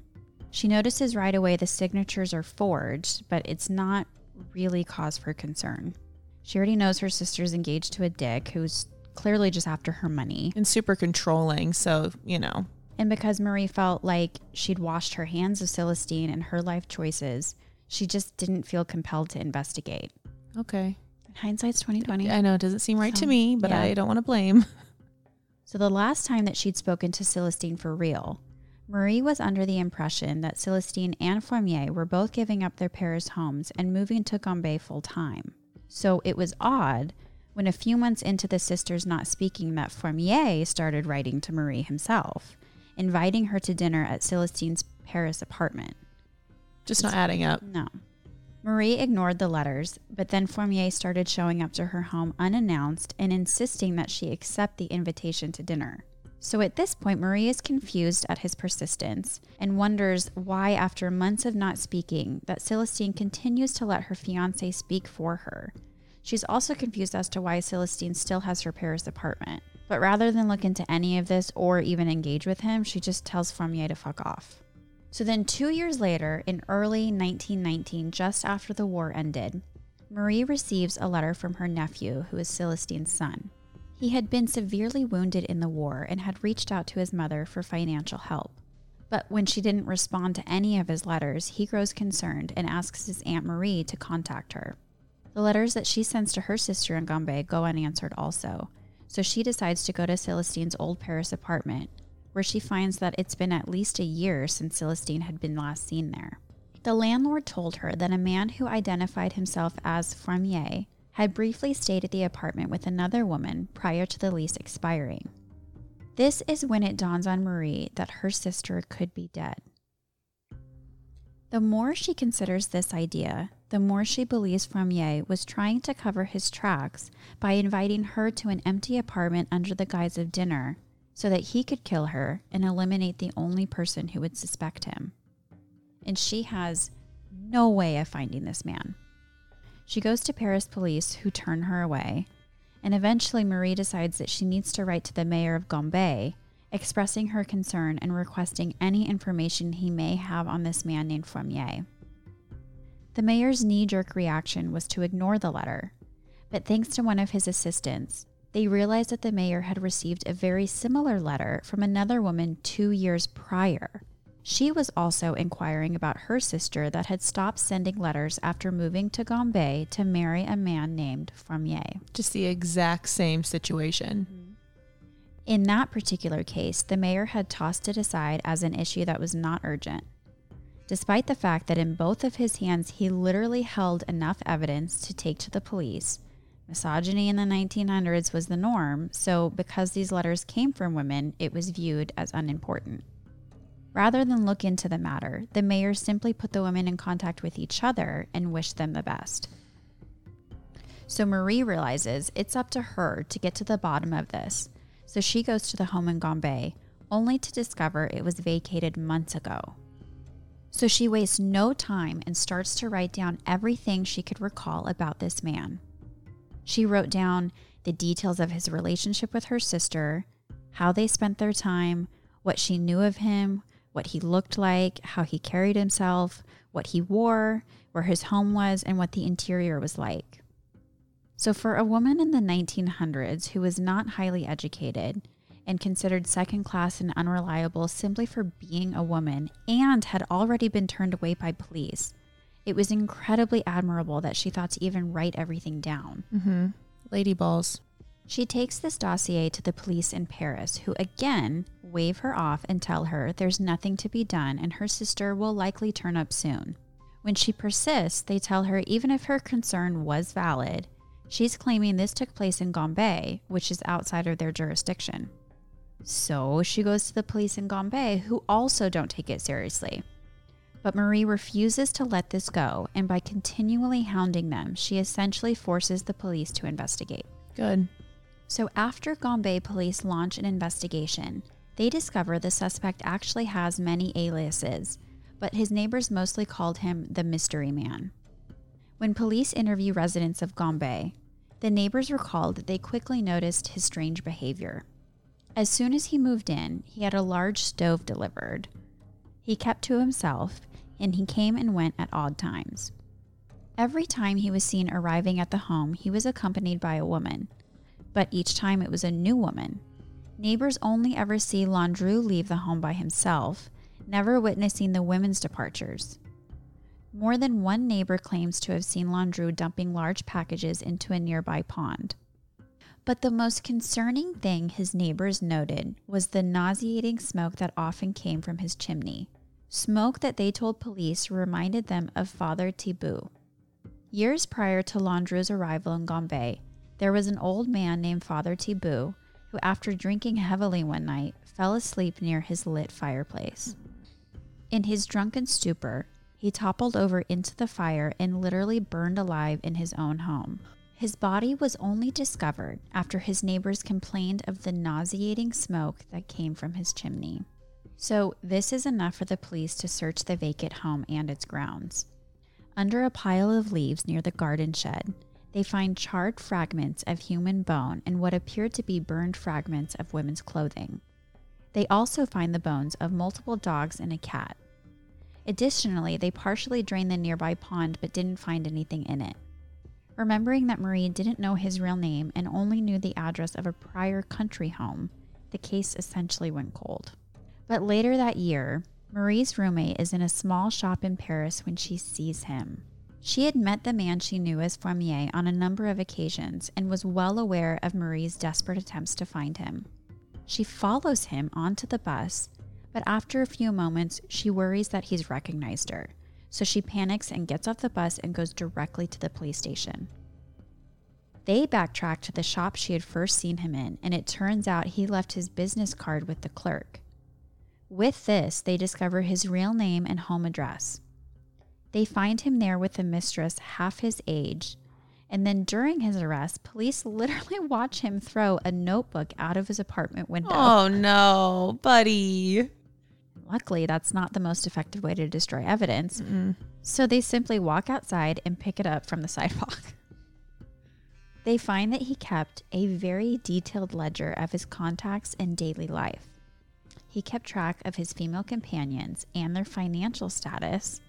She notices right away the signatures are forged, but it's not really cause for concern. She already knows her sister's engaged to a dick who's clearly just after her money. And super controlling, so, you know. And because Marie felt like she'd washed her hands of Celestine and her life choices, she just didn't feel compelled to investigate. Okay. Hindsight's 2020. I know it doesn't seem right So, to me, but yeah. I don't want to blame. So the last time that she'd spoken to Celestine for real, Marie was under the impression that Celestine and Fremier were both giving up their Paris homes and moving to Gambais full time. So it was odd when a few months into the sisters not speaking that Fremier started writing to Marie himself, inviting her to dinner at Celestine's Paris apartment. Just not adding up. No. Marie ignored the letters, but then Fournier started showing up to her home unannounced and insisting that she accept the invitation to dinner. So at this point, Marie is confused at his persistence and wonders why, after months of not speaking, that Celestine continues to let her fiance speak for her. She's also confused as to why Celestine still has her Paris apartment. But rather than look into any of this or even engage with him, she just tells Fournier to fuck off. So then, two years later, in early 1919, just after the war ended, Marie receives a letter from her nephew, who is Celestine's son. He had been severely wounded in the war and had reached out to his mother for financial help. But when she didn't respond to any of his letters, he grows concerned and asks his Aunt Marie to contact her. The letters that she sends to her sister in Gambais go unanswered also, so she decides to go to Celestine's old Paris apartment, where she finds that it's been at least a year since Celestine had been last seen there. The landlord told her that a man who identified himself as Fremier had briefly stayed at the apartment with another woman prior to the lease expiring. This is when it dawns on Marie that her sister could be dead. The more she considers this idea, the more she believes Fremier was trying to cover his tracks by inviting her to an empty apartment under the guise of dinner so that he could kill her and eliminate the only person who would suspect him. And she has no way of finding this man. She goes to Paris police, who turn her away, and eventually Marie decides that she needs to write to the mayor of Gambais, expressing her concern and requesting any information he may have on this man named Fremier. The mayor's knee jerk reaction was to ignore the letter, but thanks to one of his assistants, they realized that the mayor had received a very similar letter from another woman two years prior. She was also inquiring about her sister that had stopped sending letters after moving to Gambais to marry a man named Fremier. Just the exact same situation. In that particular case, the mayor had tossed it aside as an issue that was not urgent. Despite the fact that in both of his hands he literally held enough evidence to take to the police, misogyny in the 1900s was the norm, so because these letters came from women, it was viewed as unimportant. Rather than look into the matter, the mayor simply put the women in contact with each other and wished them the best. So Marie realizes it's up to her to get to the bottom of this, so she goes to the home in Gambais, only to discover it was vacated months ago. So she wastes no time and starts to write down everything she could recall about this man. She wrote down the details of his relationship with her sister, how they spent their time, what she knew of him, what he looked like, how he carried himself, what he wore, where his home was, and what the interior was like. So, for a woman in the 1900s who was not highly educated and considered second class and unreliable simply for being a woman and had already been turned away by police, it was incredibly admirable that she thought to even write everything down. Mm-hmm. Lady balls. She takes this dossier to the police in Paris, who again wave her off and tell her there's nothing to be done and her sister will likely turn up soon. When she persists, they tell her even if her concern was valid, She's claiming this took place in Gambais, which is outside of their jurisdiction. So she goes to the police in Gambais, who also don't take it seriously. But Marie refuses to let this go, and by continually hounding them, she essentially forces the police to investigate. Good. So after Gambais police launch an investigation, they discover the suspect actually has many aliases, but his neighbors mostly called him the Mystery Man. When police interview residents of Gambais, the neighbors recalled that they quickly noticed his strange behavior. As soon as he moved in, he had a large stove delivered. He kept to himself and he came and went at odd times. Every time he was seen arriving at the home, he was accompanied by a woman, but each time it was a new woman. Neighbors only ever see Landru leave the home by himself, never witnessing the women's departures. More than one neighbor claims to have seen Landru dumping large packages into a nearby pond. But the most concerning thing his neighbors noted was the nauseating smoke that often came from his chimney. Smoke that they told police reminded them of Father Thibault. Years prior to Landru's arrival in Gambais, there was an old man named Father Thibault who, after drinking heavily one night, fell asleep near his lit fireplace. In his drunken stupor, he toppled over into the fire and literally burned alive in his own home. His body was only discovered after his neighbors complained of the nauseating smoke that came from his chimney. So, this is enough for the police to search the vacant home and its grounds. Under a pile of leaves near the garden shed, they find charred fragments of human bone and what appear to be burned fragments of women's clothing. They also find the bones of multiple dogs and a cat. Additionally, they partially drained the nearby pond but didn't find anything in it. Remembering that Marie didn't know his real name and only knew the address of a prior country home, the case essentially went cold. But later that year, Marie's roommate is in a small shop in Paris when she sees him. She had met the man she knew as Fumier on a number of occasions and was well aware of Marie's desperate attempts to find him. She follows him onto the bus, but after a few moments, she worries that he's recognized her. So she panics and gets off the bus and goes directly to the police station. They backtrack to the shop she had first seen him in, and it turns out he left his business card with the clerk. With this, they discover his real name and home address. They find him there with a mistress half his age. And then during his arrest, police literally watch him throw a notebook out of his apartment window. Oh no, buddy. Luckily, that's not the most effective way to destroy evidence. Mm-mm. So they simply walk outside and pick it up from the sidewalk. They find that he kept a very detailed ledger of his contacts and daily life. He kept track of his female companions and their financial status,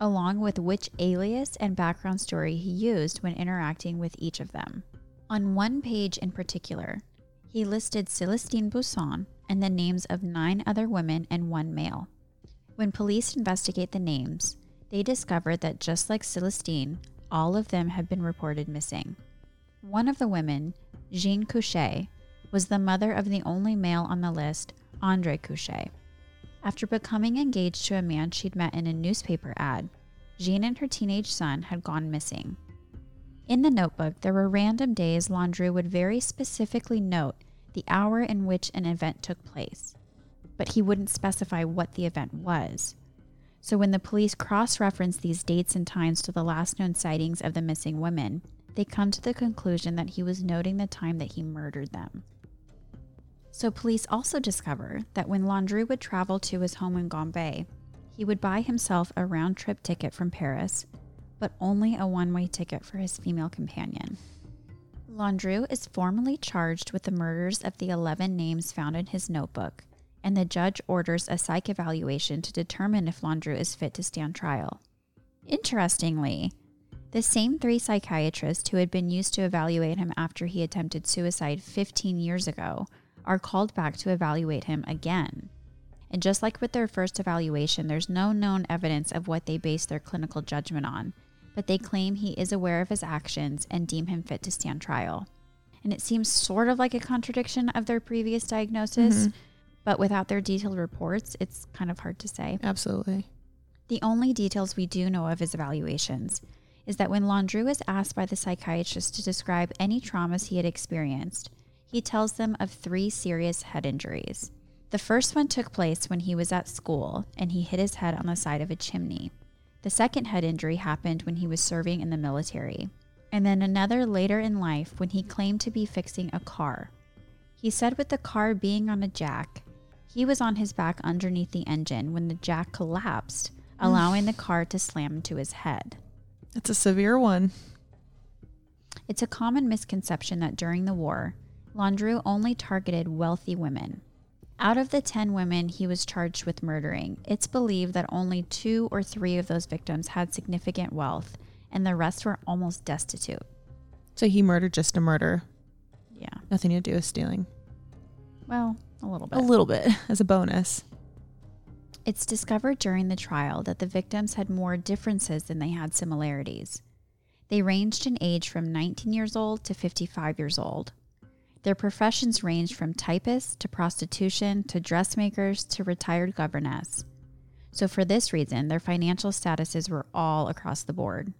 along with which alias and background story he used when interacting with each of them. On one page in particular, he listed Celestine Buisson and the names of nine other women and one male. When police investigate the names, they discovered that just like Celestine, all of them had been reported missing. One of the women, Jean Cuchet, was the mother of the only male on the list Andre Cuchet. After becoming engaged to a man she'd met in a newspaper ad, Jean and her teenage son had gone missing. In the notebook, there were random days Landru would very specifically note the hour in which an event took place, but he wouldn't specify what the event was. So when the police cross reference these dates and times to the last known sightings of the missing women, they come to the conclusion that he was noting the time that he murdered them. So, police also discover that when Landru would travel to his home in Gambais, he would buy himself a round trip ticket from Paris, but only a one way ticket for his female companion. Landru is formally charged with the murders of the 11 names found in his notebook, and the judge orders a psych evaluation to determine if Landru is fit to stand trial. Interestingly, the same three psychiatrists who had been used to evaluate him after he attempted suicide 15 years ago are called back to evaluate him again. And just like with their first evaluation, there's no known evidence of what they base their clinical judgment on, but they claim he is aware of his actions and deem him fit to stand trial. And it seems sort of like a contradiction of their previous diagnosis, Mhm. but without their detailed reports, it's kind of hard to say. Absolutely. The only details we do know of his evaluations is that when Landru is asked by the psychiatrist to describe any traumas he had experienced, he tells them of three serious head injuries. The first one took place when he was at school and he hit his head on the side of a chimney. The second head injury happened when he was serving in the military, and then another later in life when he claimed to be fixing a car. He said, with the car being on a jack, he was on his back underneath the engine when the jack collapsed, allowing the car to slam into his head. It's a severe one. It's a common misconception that during the war, Landru only targeted wealthy women. Out of the 10 women he was charged with murdering, it's believed that only two or three of those victims had significant wealth, and the rest were almost destitute. So he murdered just a murder. Yeah. Nothing to do with stealing. Well, a little bit. A little bit as a bonus. It's discovered during the trial that the victims had more differences than they had similarities. They ranged in age from 19 years old to 55 years old. Their professions ranged from typists to prostitution to dressmakers to retired governess. So, for this reason, their financial statuses were all across the board.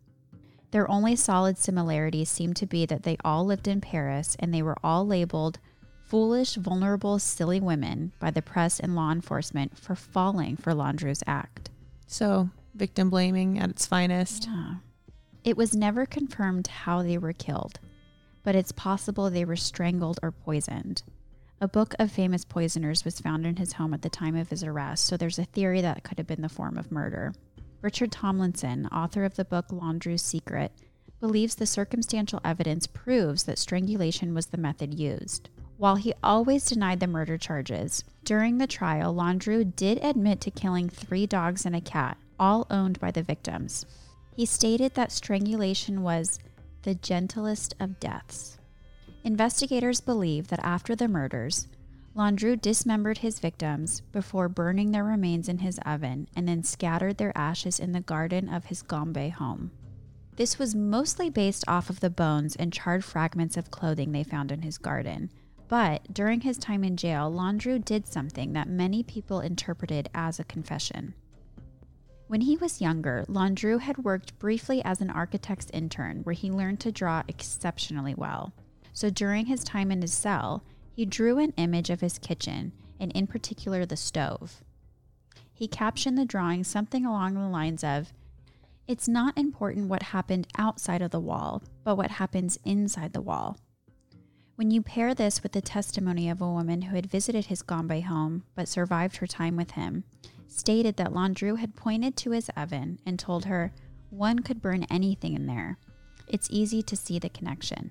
Their only solid similarities seemed to be that they all lived in Paris and they were all labeled foolish, vulnerable, silly women by the press and law enforcement for falling for Landru's act. So, victim blaming at its finest. Yeah. It was never confirmed how they were killed, but it's possible they were strangled or poisoned. A book of famous poisoners was found in his home at the time of his arrest, so there's a theory that could have been the form of murder. Richard Tomlinson, author of the book Landru's Secret, believes the circumstantial evidence proves that strangulation was the method used. While he always denied the murder charges, during the trial, Landru did admit to killing three dogs and a cat, all owned by the victims. He stated that strangulation was the gentlest of deaths. Investigators believe that after the murders, Landru dismembered his victims before burning their remains in his oven and then scattered their ashes in the garden of his Gambais home. This was mostly based off of the bones and charred fragments of clothing they found in his garden, but during his time in jail, Landru did something that many people interpreted as a confession. When he was younger, Landru had worked briefly as an architect's intern where he learned to draw exceptionally well. So during his time in his cell, he drew an image of his kitchen, and in particular the stove. He captioned the drawing something along the lines of It's not important what happened outside of the wall, but what happens inside the wall. When you pair this with the testimony of a woman who had visited his Gambais home but survived her time with him, stated that Landru had pointed to his oven and told her, one could burn anything in there. It's easy to see the connection.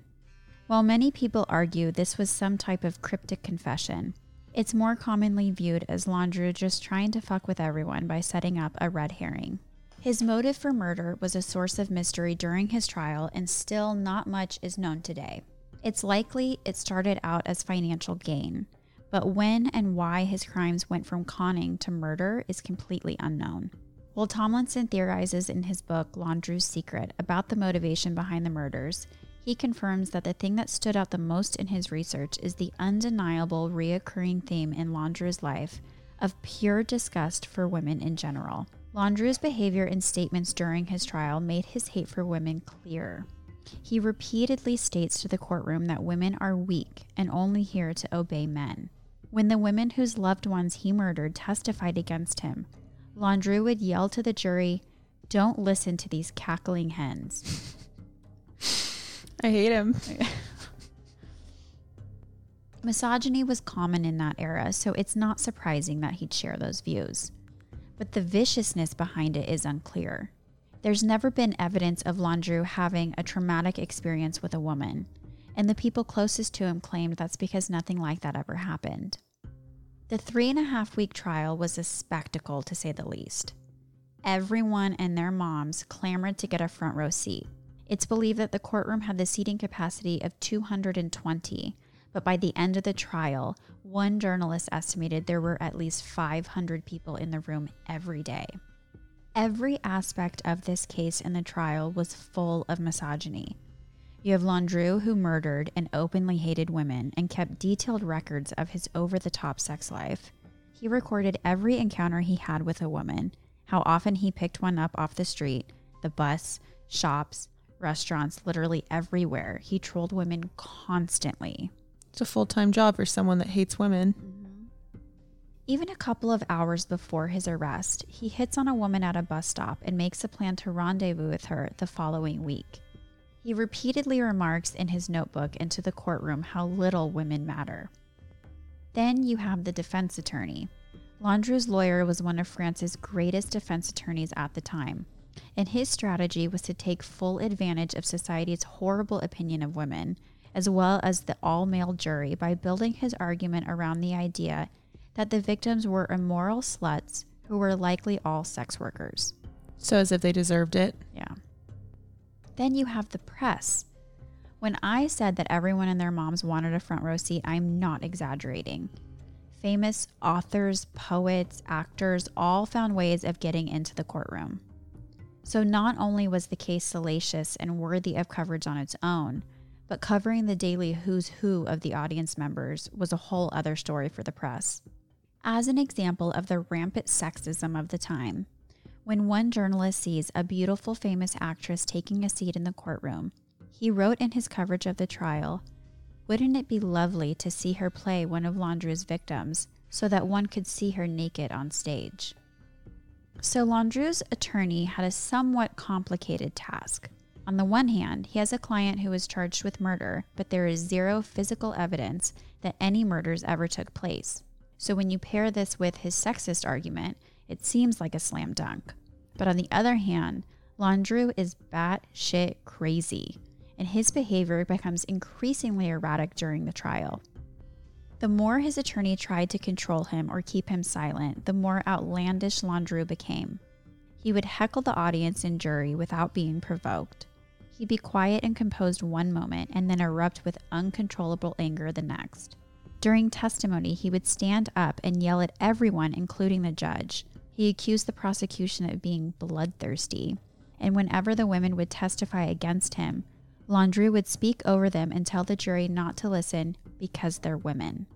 While many people argue this was some type of cryptic confession, it's more commonly viewed as Landru just trying to fuck with everyone by setting up a red herring. His motive for murder was a source of mystery during his trial, and still not much is known today. It's likely it started out as financial gain, but when and why his crimes went from conning to murder is completely unknown. While Tomlinson theorizes in his book Landru's Secret about the motivation behind the murders, he confirms that the thing that stood out the most in his research is the undeniable reoccurring theme in Landru's life of pure disgust for women in general. Landru's behavior and statements during his trial made his hate for women clear. He repeatedly states to the courtroom that women are weak and only here to obey men. When the women whose loved ones he murdered testified against him, Landru would yell to the jury, Don't listen to these cackling hens. I hate him. Misogyny was common in that era, so it's not surprising that he'd share those views. But the viciousness behind it is unclear. There's never been evidence of Landru having a traumatic experience with a woman, and the people closest to him claimed that's because nothing like that ever happened. The three and a half week trial was a spectacle, to say the least. Everyone and their moms clamored to get a front row seat. It's believed that the courtroom had the seating capacity of 220, but by the end of the trial, one journalist estimated there were at least 500 people in the room every day. Every aspect of this case in the trial was full of misogyny. You have Landru, who murdered and openly hated women and kept detailed records of his over the top sex life. He recorded every encounter he had with a woman, how often he picked one up off the street, the bus, shops, restaurants, literally everywhere. He trolled women constantly. It's a full time job for someone that hates women. Mm-hmm. Even a couple of hours before his arrest, he hits on a woman at a bus stop and makes a plan to rendezvous with her the following week. He repeatedly remarks in his notebook into the courtroom how little women matter. Then you have the defense attorney. Landru's lawyer was one of France's greatest defense attorneys at the time, and his strategy was to take full advantage of society's horrible opinion of women, as well as the all male jury, by building his argument around the idea that the victims were immoral sluts who were likely all sex workers. So, as if they deserved it. Yeah. Then you have the press. When I said that everyone and their moms wanted a front row seat, I'm not exaggerating. Famous authors, poets, actors all found ways of getting into the courtroom. So, not only was the case salacious and worthy of coverage on its own, but covering the daily who's who of the audience members was a whole other story for the press. As an example of the rampant sexism of the time, when one journalist sees a beautiful famous actress taking a seat in the courtroom, he wrote in his coverage of the trial, Wouldn't it be lovely to see her play one of Landru's victims so that one could see her naked on stage? So Landru's attorney had a somewhat complicated task. On the one hand, he has a client who is charged with murder, but there is zero physical evidence that any murders ever took place. So when you pair this with his sexist argument, it seems like a slam dunk. But on the other hand, Landru is batshit crazy, and his behavior becomes increasingly erratic during the trial. The more his attorney tried to control him or keep him silent, the more outlandish Landru became. He would heckle the audience and jury without being provoked. He'd be quiet and composed one moment and then erupt with uncontrollable anger the next. During testimony, he would stand up and yell at everyone, including the judge. He accused the prosecution of being bloodthirsty. And whenever the women would testify against him, Landru would speak over them and tell the jury not to listen because they're women.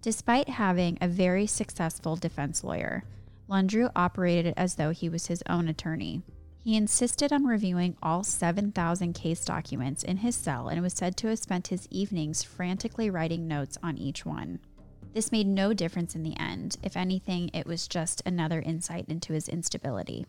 Despite having a very successful defense lawyer, Landru operated as though he was his own attorney. He insisted on reviewing all 7,000 case documents in his cell and was said to have spent his evenings frantically writing notes on each one. This made no difference in the end. If anything, it was just another insight into his instability.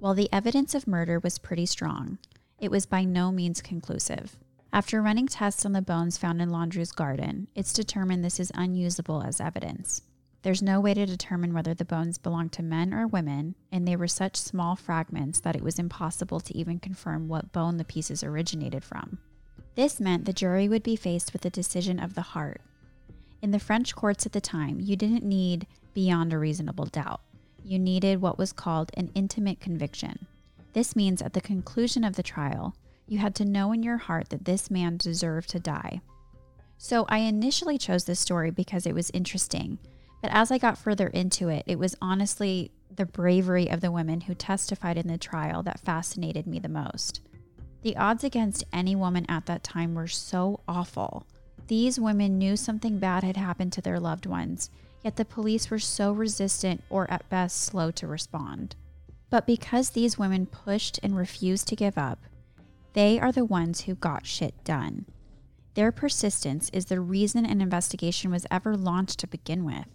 While the evidence of murder was pretty strong, it was by no means conclusive. After running tests on the bones found in Landru's garden, it's determined this is unusable as evidence. There's no way to determine whether the bones belonged to men or women, and they were such small fragments that it was impossible to even confirm what bone the pieces originated from. This meant the jury would be faced with a decision of the heart. In the French courts at the time, you didn't need beyond a reasonable doubt. You needed what was called an intimate conviction. This means at the conclusion of the trial, you had to know in your heart that this man deserved to die. So I initially chose this story because it was interesting but as I got further into it, it was honestly the bravery of the women who testified in the trial that fascinated me the most. The odds against any woman at that time were so awful. These women knew something bad had happened to their loved ones, yet the police were so resistant or at best slow to respond. But because these women pushed and refused to give up, they are the ones who got shit done. Their persistence is the reason an investigation was ever launched to begin with.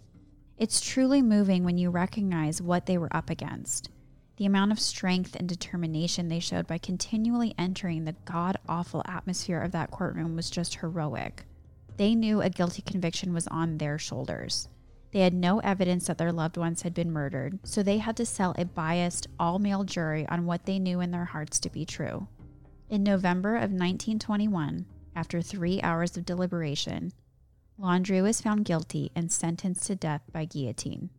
It's truly moving when you recognize what they were up against. The amount of strength and determination they showed by continually entering the god awful atmosphere of that courtroom was just heroic. They knew a guilty conviction was on their shoulders. They had no evidence that their loved ones had been murdered, so they had to sell a biased, all male jury on what they knew in their hearts to be true. In November of 1921, after three hours of deliberation, Landru was found guilty and sentenced to death by guillotine.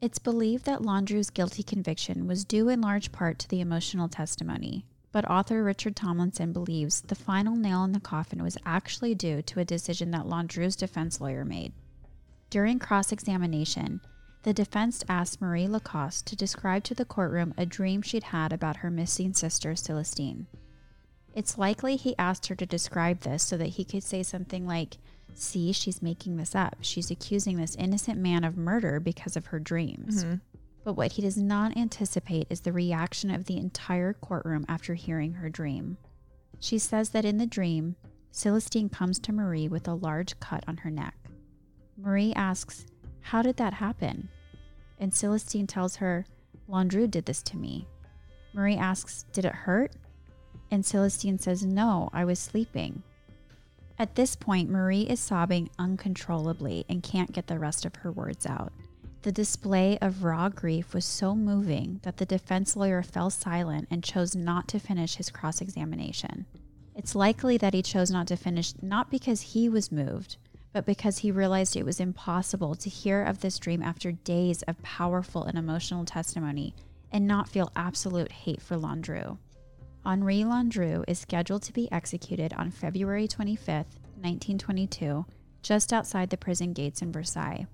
It's believed that Landru's guilty conviction was due in large part to the emotional testimony, but author Richard Tomlinson believes the final nail in the coffin was actually due to a decision that Landru's defense lawyer made. During cross examination, the defense asked Marie Lacoste to describe to the courtroom a dream she'd had about her missing sister, Celestine. It's likely he asked her to describe this so that he could say something like, See, she's making this up. She's accusing this innocent man of murder because of her dreams. Mm-hmm. But what he does not anticipate is the reaction of the entire courtroom after hearing her dream. She says that in the dream, Celestine comes to Marie with a large cut on her neck. Marie asks, How did that happen? And Celestine tells her, Landru did this to me. Marie asks, Did it hurt? And Celestine says, No, I was sleeping. At this point, Marie is sobbing uncontrollably and can't get the rest of her words out. The display of raw grief was so moving that the defense lawyer fell silent and chose not to finish his cross examination. It's likely that he chose not to finish not because he was moved, but because he realized it was impossible to hear of this dream after days of powerful and emotional testimony and not feel absolute hate for Landru. Henri Landru is scheduled to be executed on February 25, 1922, just outside the prison gates in Versailles.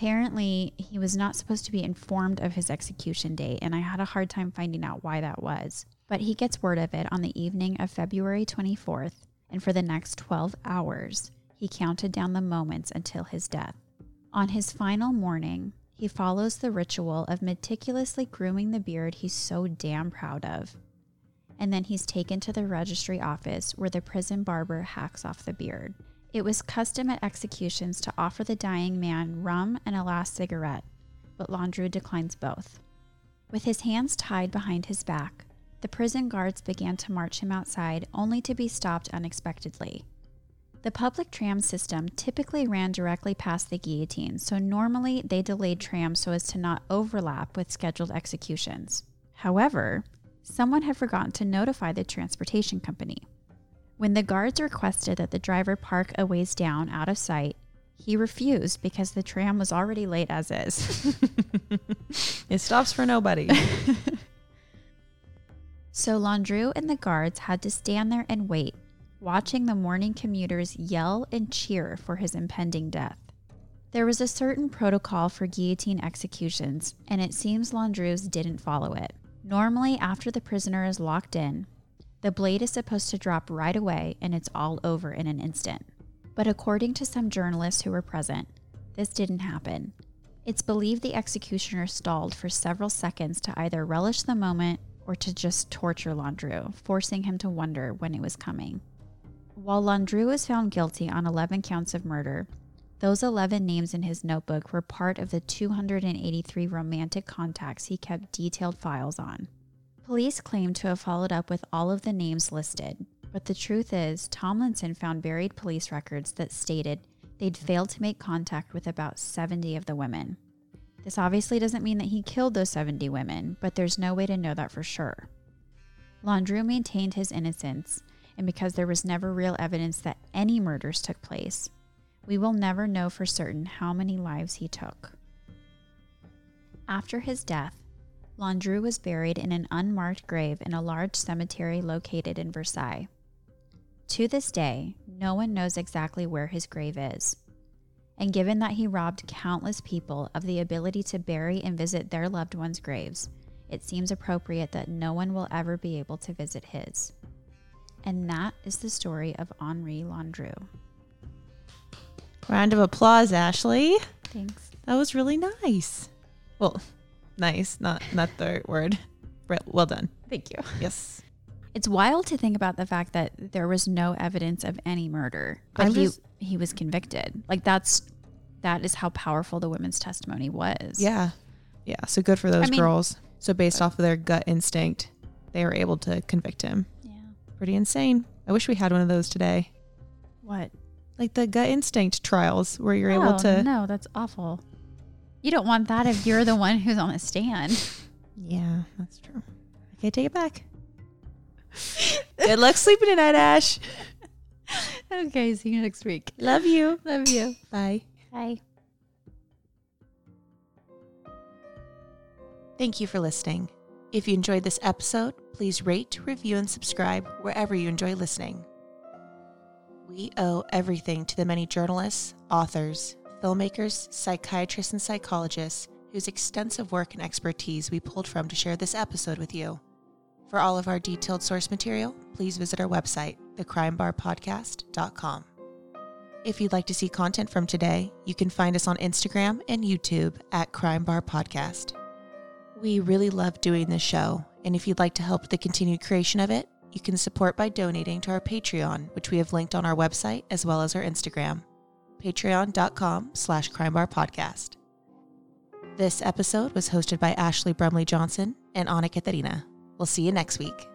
Apparently, he was not supposed to be informed of his execution date, and I had a hard time finding out why that was. But he gets word of it on the evening of February 24th, and for the next 12 hours, he counted down the moments until his death. On his final morning, he follows the ritual of meticulously grooming the beard he's so damn proud of. And then he's taken to the registry office where the prison barber hacks off the beard. It was custom at executions to offer the dying man rum and a last cigarette, but Landru declines both. With his hands tied behind his back, the prison guards began to march him outside, only to be stopped unexpectedly. The public tram system typically ran directly past the guillotine, so normally they delayed trams so as to not overlap with scheduled executions. However, someone had forgotten to notify the transportation company. When the guards requested that the driver park a ways down out of sight, he refused because the tram was already late as is. It stops for nobody. so Landru and the guards had to stand there and wait, watching the morning commuters yell and cheer for his impending death. There was a certain protocol for guillotine executions, and it seems Landru's didn't follow it. Normally, after the prisoner is locked in, the blade is supposed to drop right away and it's all over in an instant. But according to some journalists who were present, this didn't happen. It's believed the executioner stalled for several seconds to either relish the moment or to just torture Landru, forcing him to wonder when it was coming. While Landru was found guilty on 11 counts of murder, those 11 names in his notebook were part of the 283 romantic contacts he kept detailed files on. Police claim to have followed up with all of the names listed, but the truth is, Tomlinson found buried police records that stated they'd failed to make contact with about 70 of the women. This obviously doesn't mean that he killed those 70 women, but there's no way to know that for sure. Landru maintained his innocence, and because there was never real evidence that any murders took place, we will never know for certain how many lives he took. After his death, Landru was buried in an unmarked grave in a large cemetery located in Versailles. To this day, no one knows exactly where his grave is. And given that he robbed countless people of the ability to bury and visit their loved ones' graves, it seems appropriate that no one will ever be able to visit his. And that is the story of Henri Landru. Round of applause, Ashley. Thanks. That was really nice. Well, nice, not not the word. Well done. Thank you. Yes. It's wild to think about the fact that there was no evidence of any murder, but he he was convicted. Like that's that is how powerful the women's testimony was. Yeah. Yeah. So good for those I mean- girls. So based off of their gut instinct, they were able to convict him. Yeah. Pretty insane. I wish we had one of those today. What? Like the gut instinct trials where you're able Oh, to No, that's awful. You don't want that if you're the one who's on the stand. Yeah, that's true. Okay, take it back. Good luck sleeping tonight, Ash. okay, see you next week. Love you. Love you. Bye. Bye. Thank you for listening. If you enjoyed this episode, please rate, review, and subscribe wherever you enjoy listening. We owe everything to the many journalists, authors, filmmakers, psychiatrists, and psychologists whose extensive work and expertise we pulled from to share this episode with you. For all of our detailed source material, please visit our website, thecrimebarpodcast.com. If you'd like to see content from today, you can find us on Instagram and YouTube at Crime Bar Podcast. We really love doing this show, and if you'd like to help the continued creation of it, you can support by donating to our Patreon, which we have linked on our website as well as our Instagram, patreon.com slash crimebarpodcast. This episode was hosted by Ashley Brumley Johnson and Anna Katharina. We'll see you next week.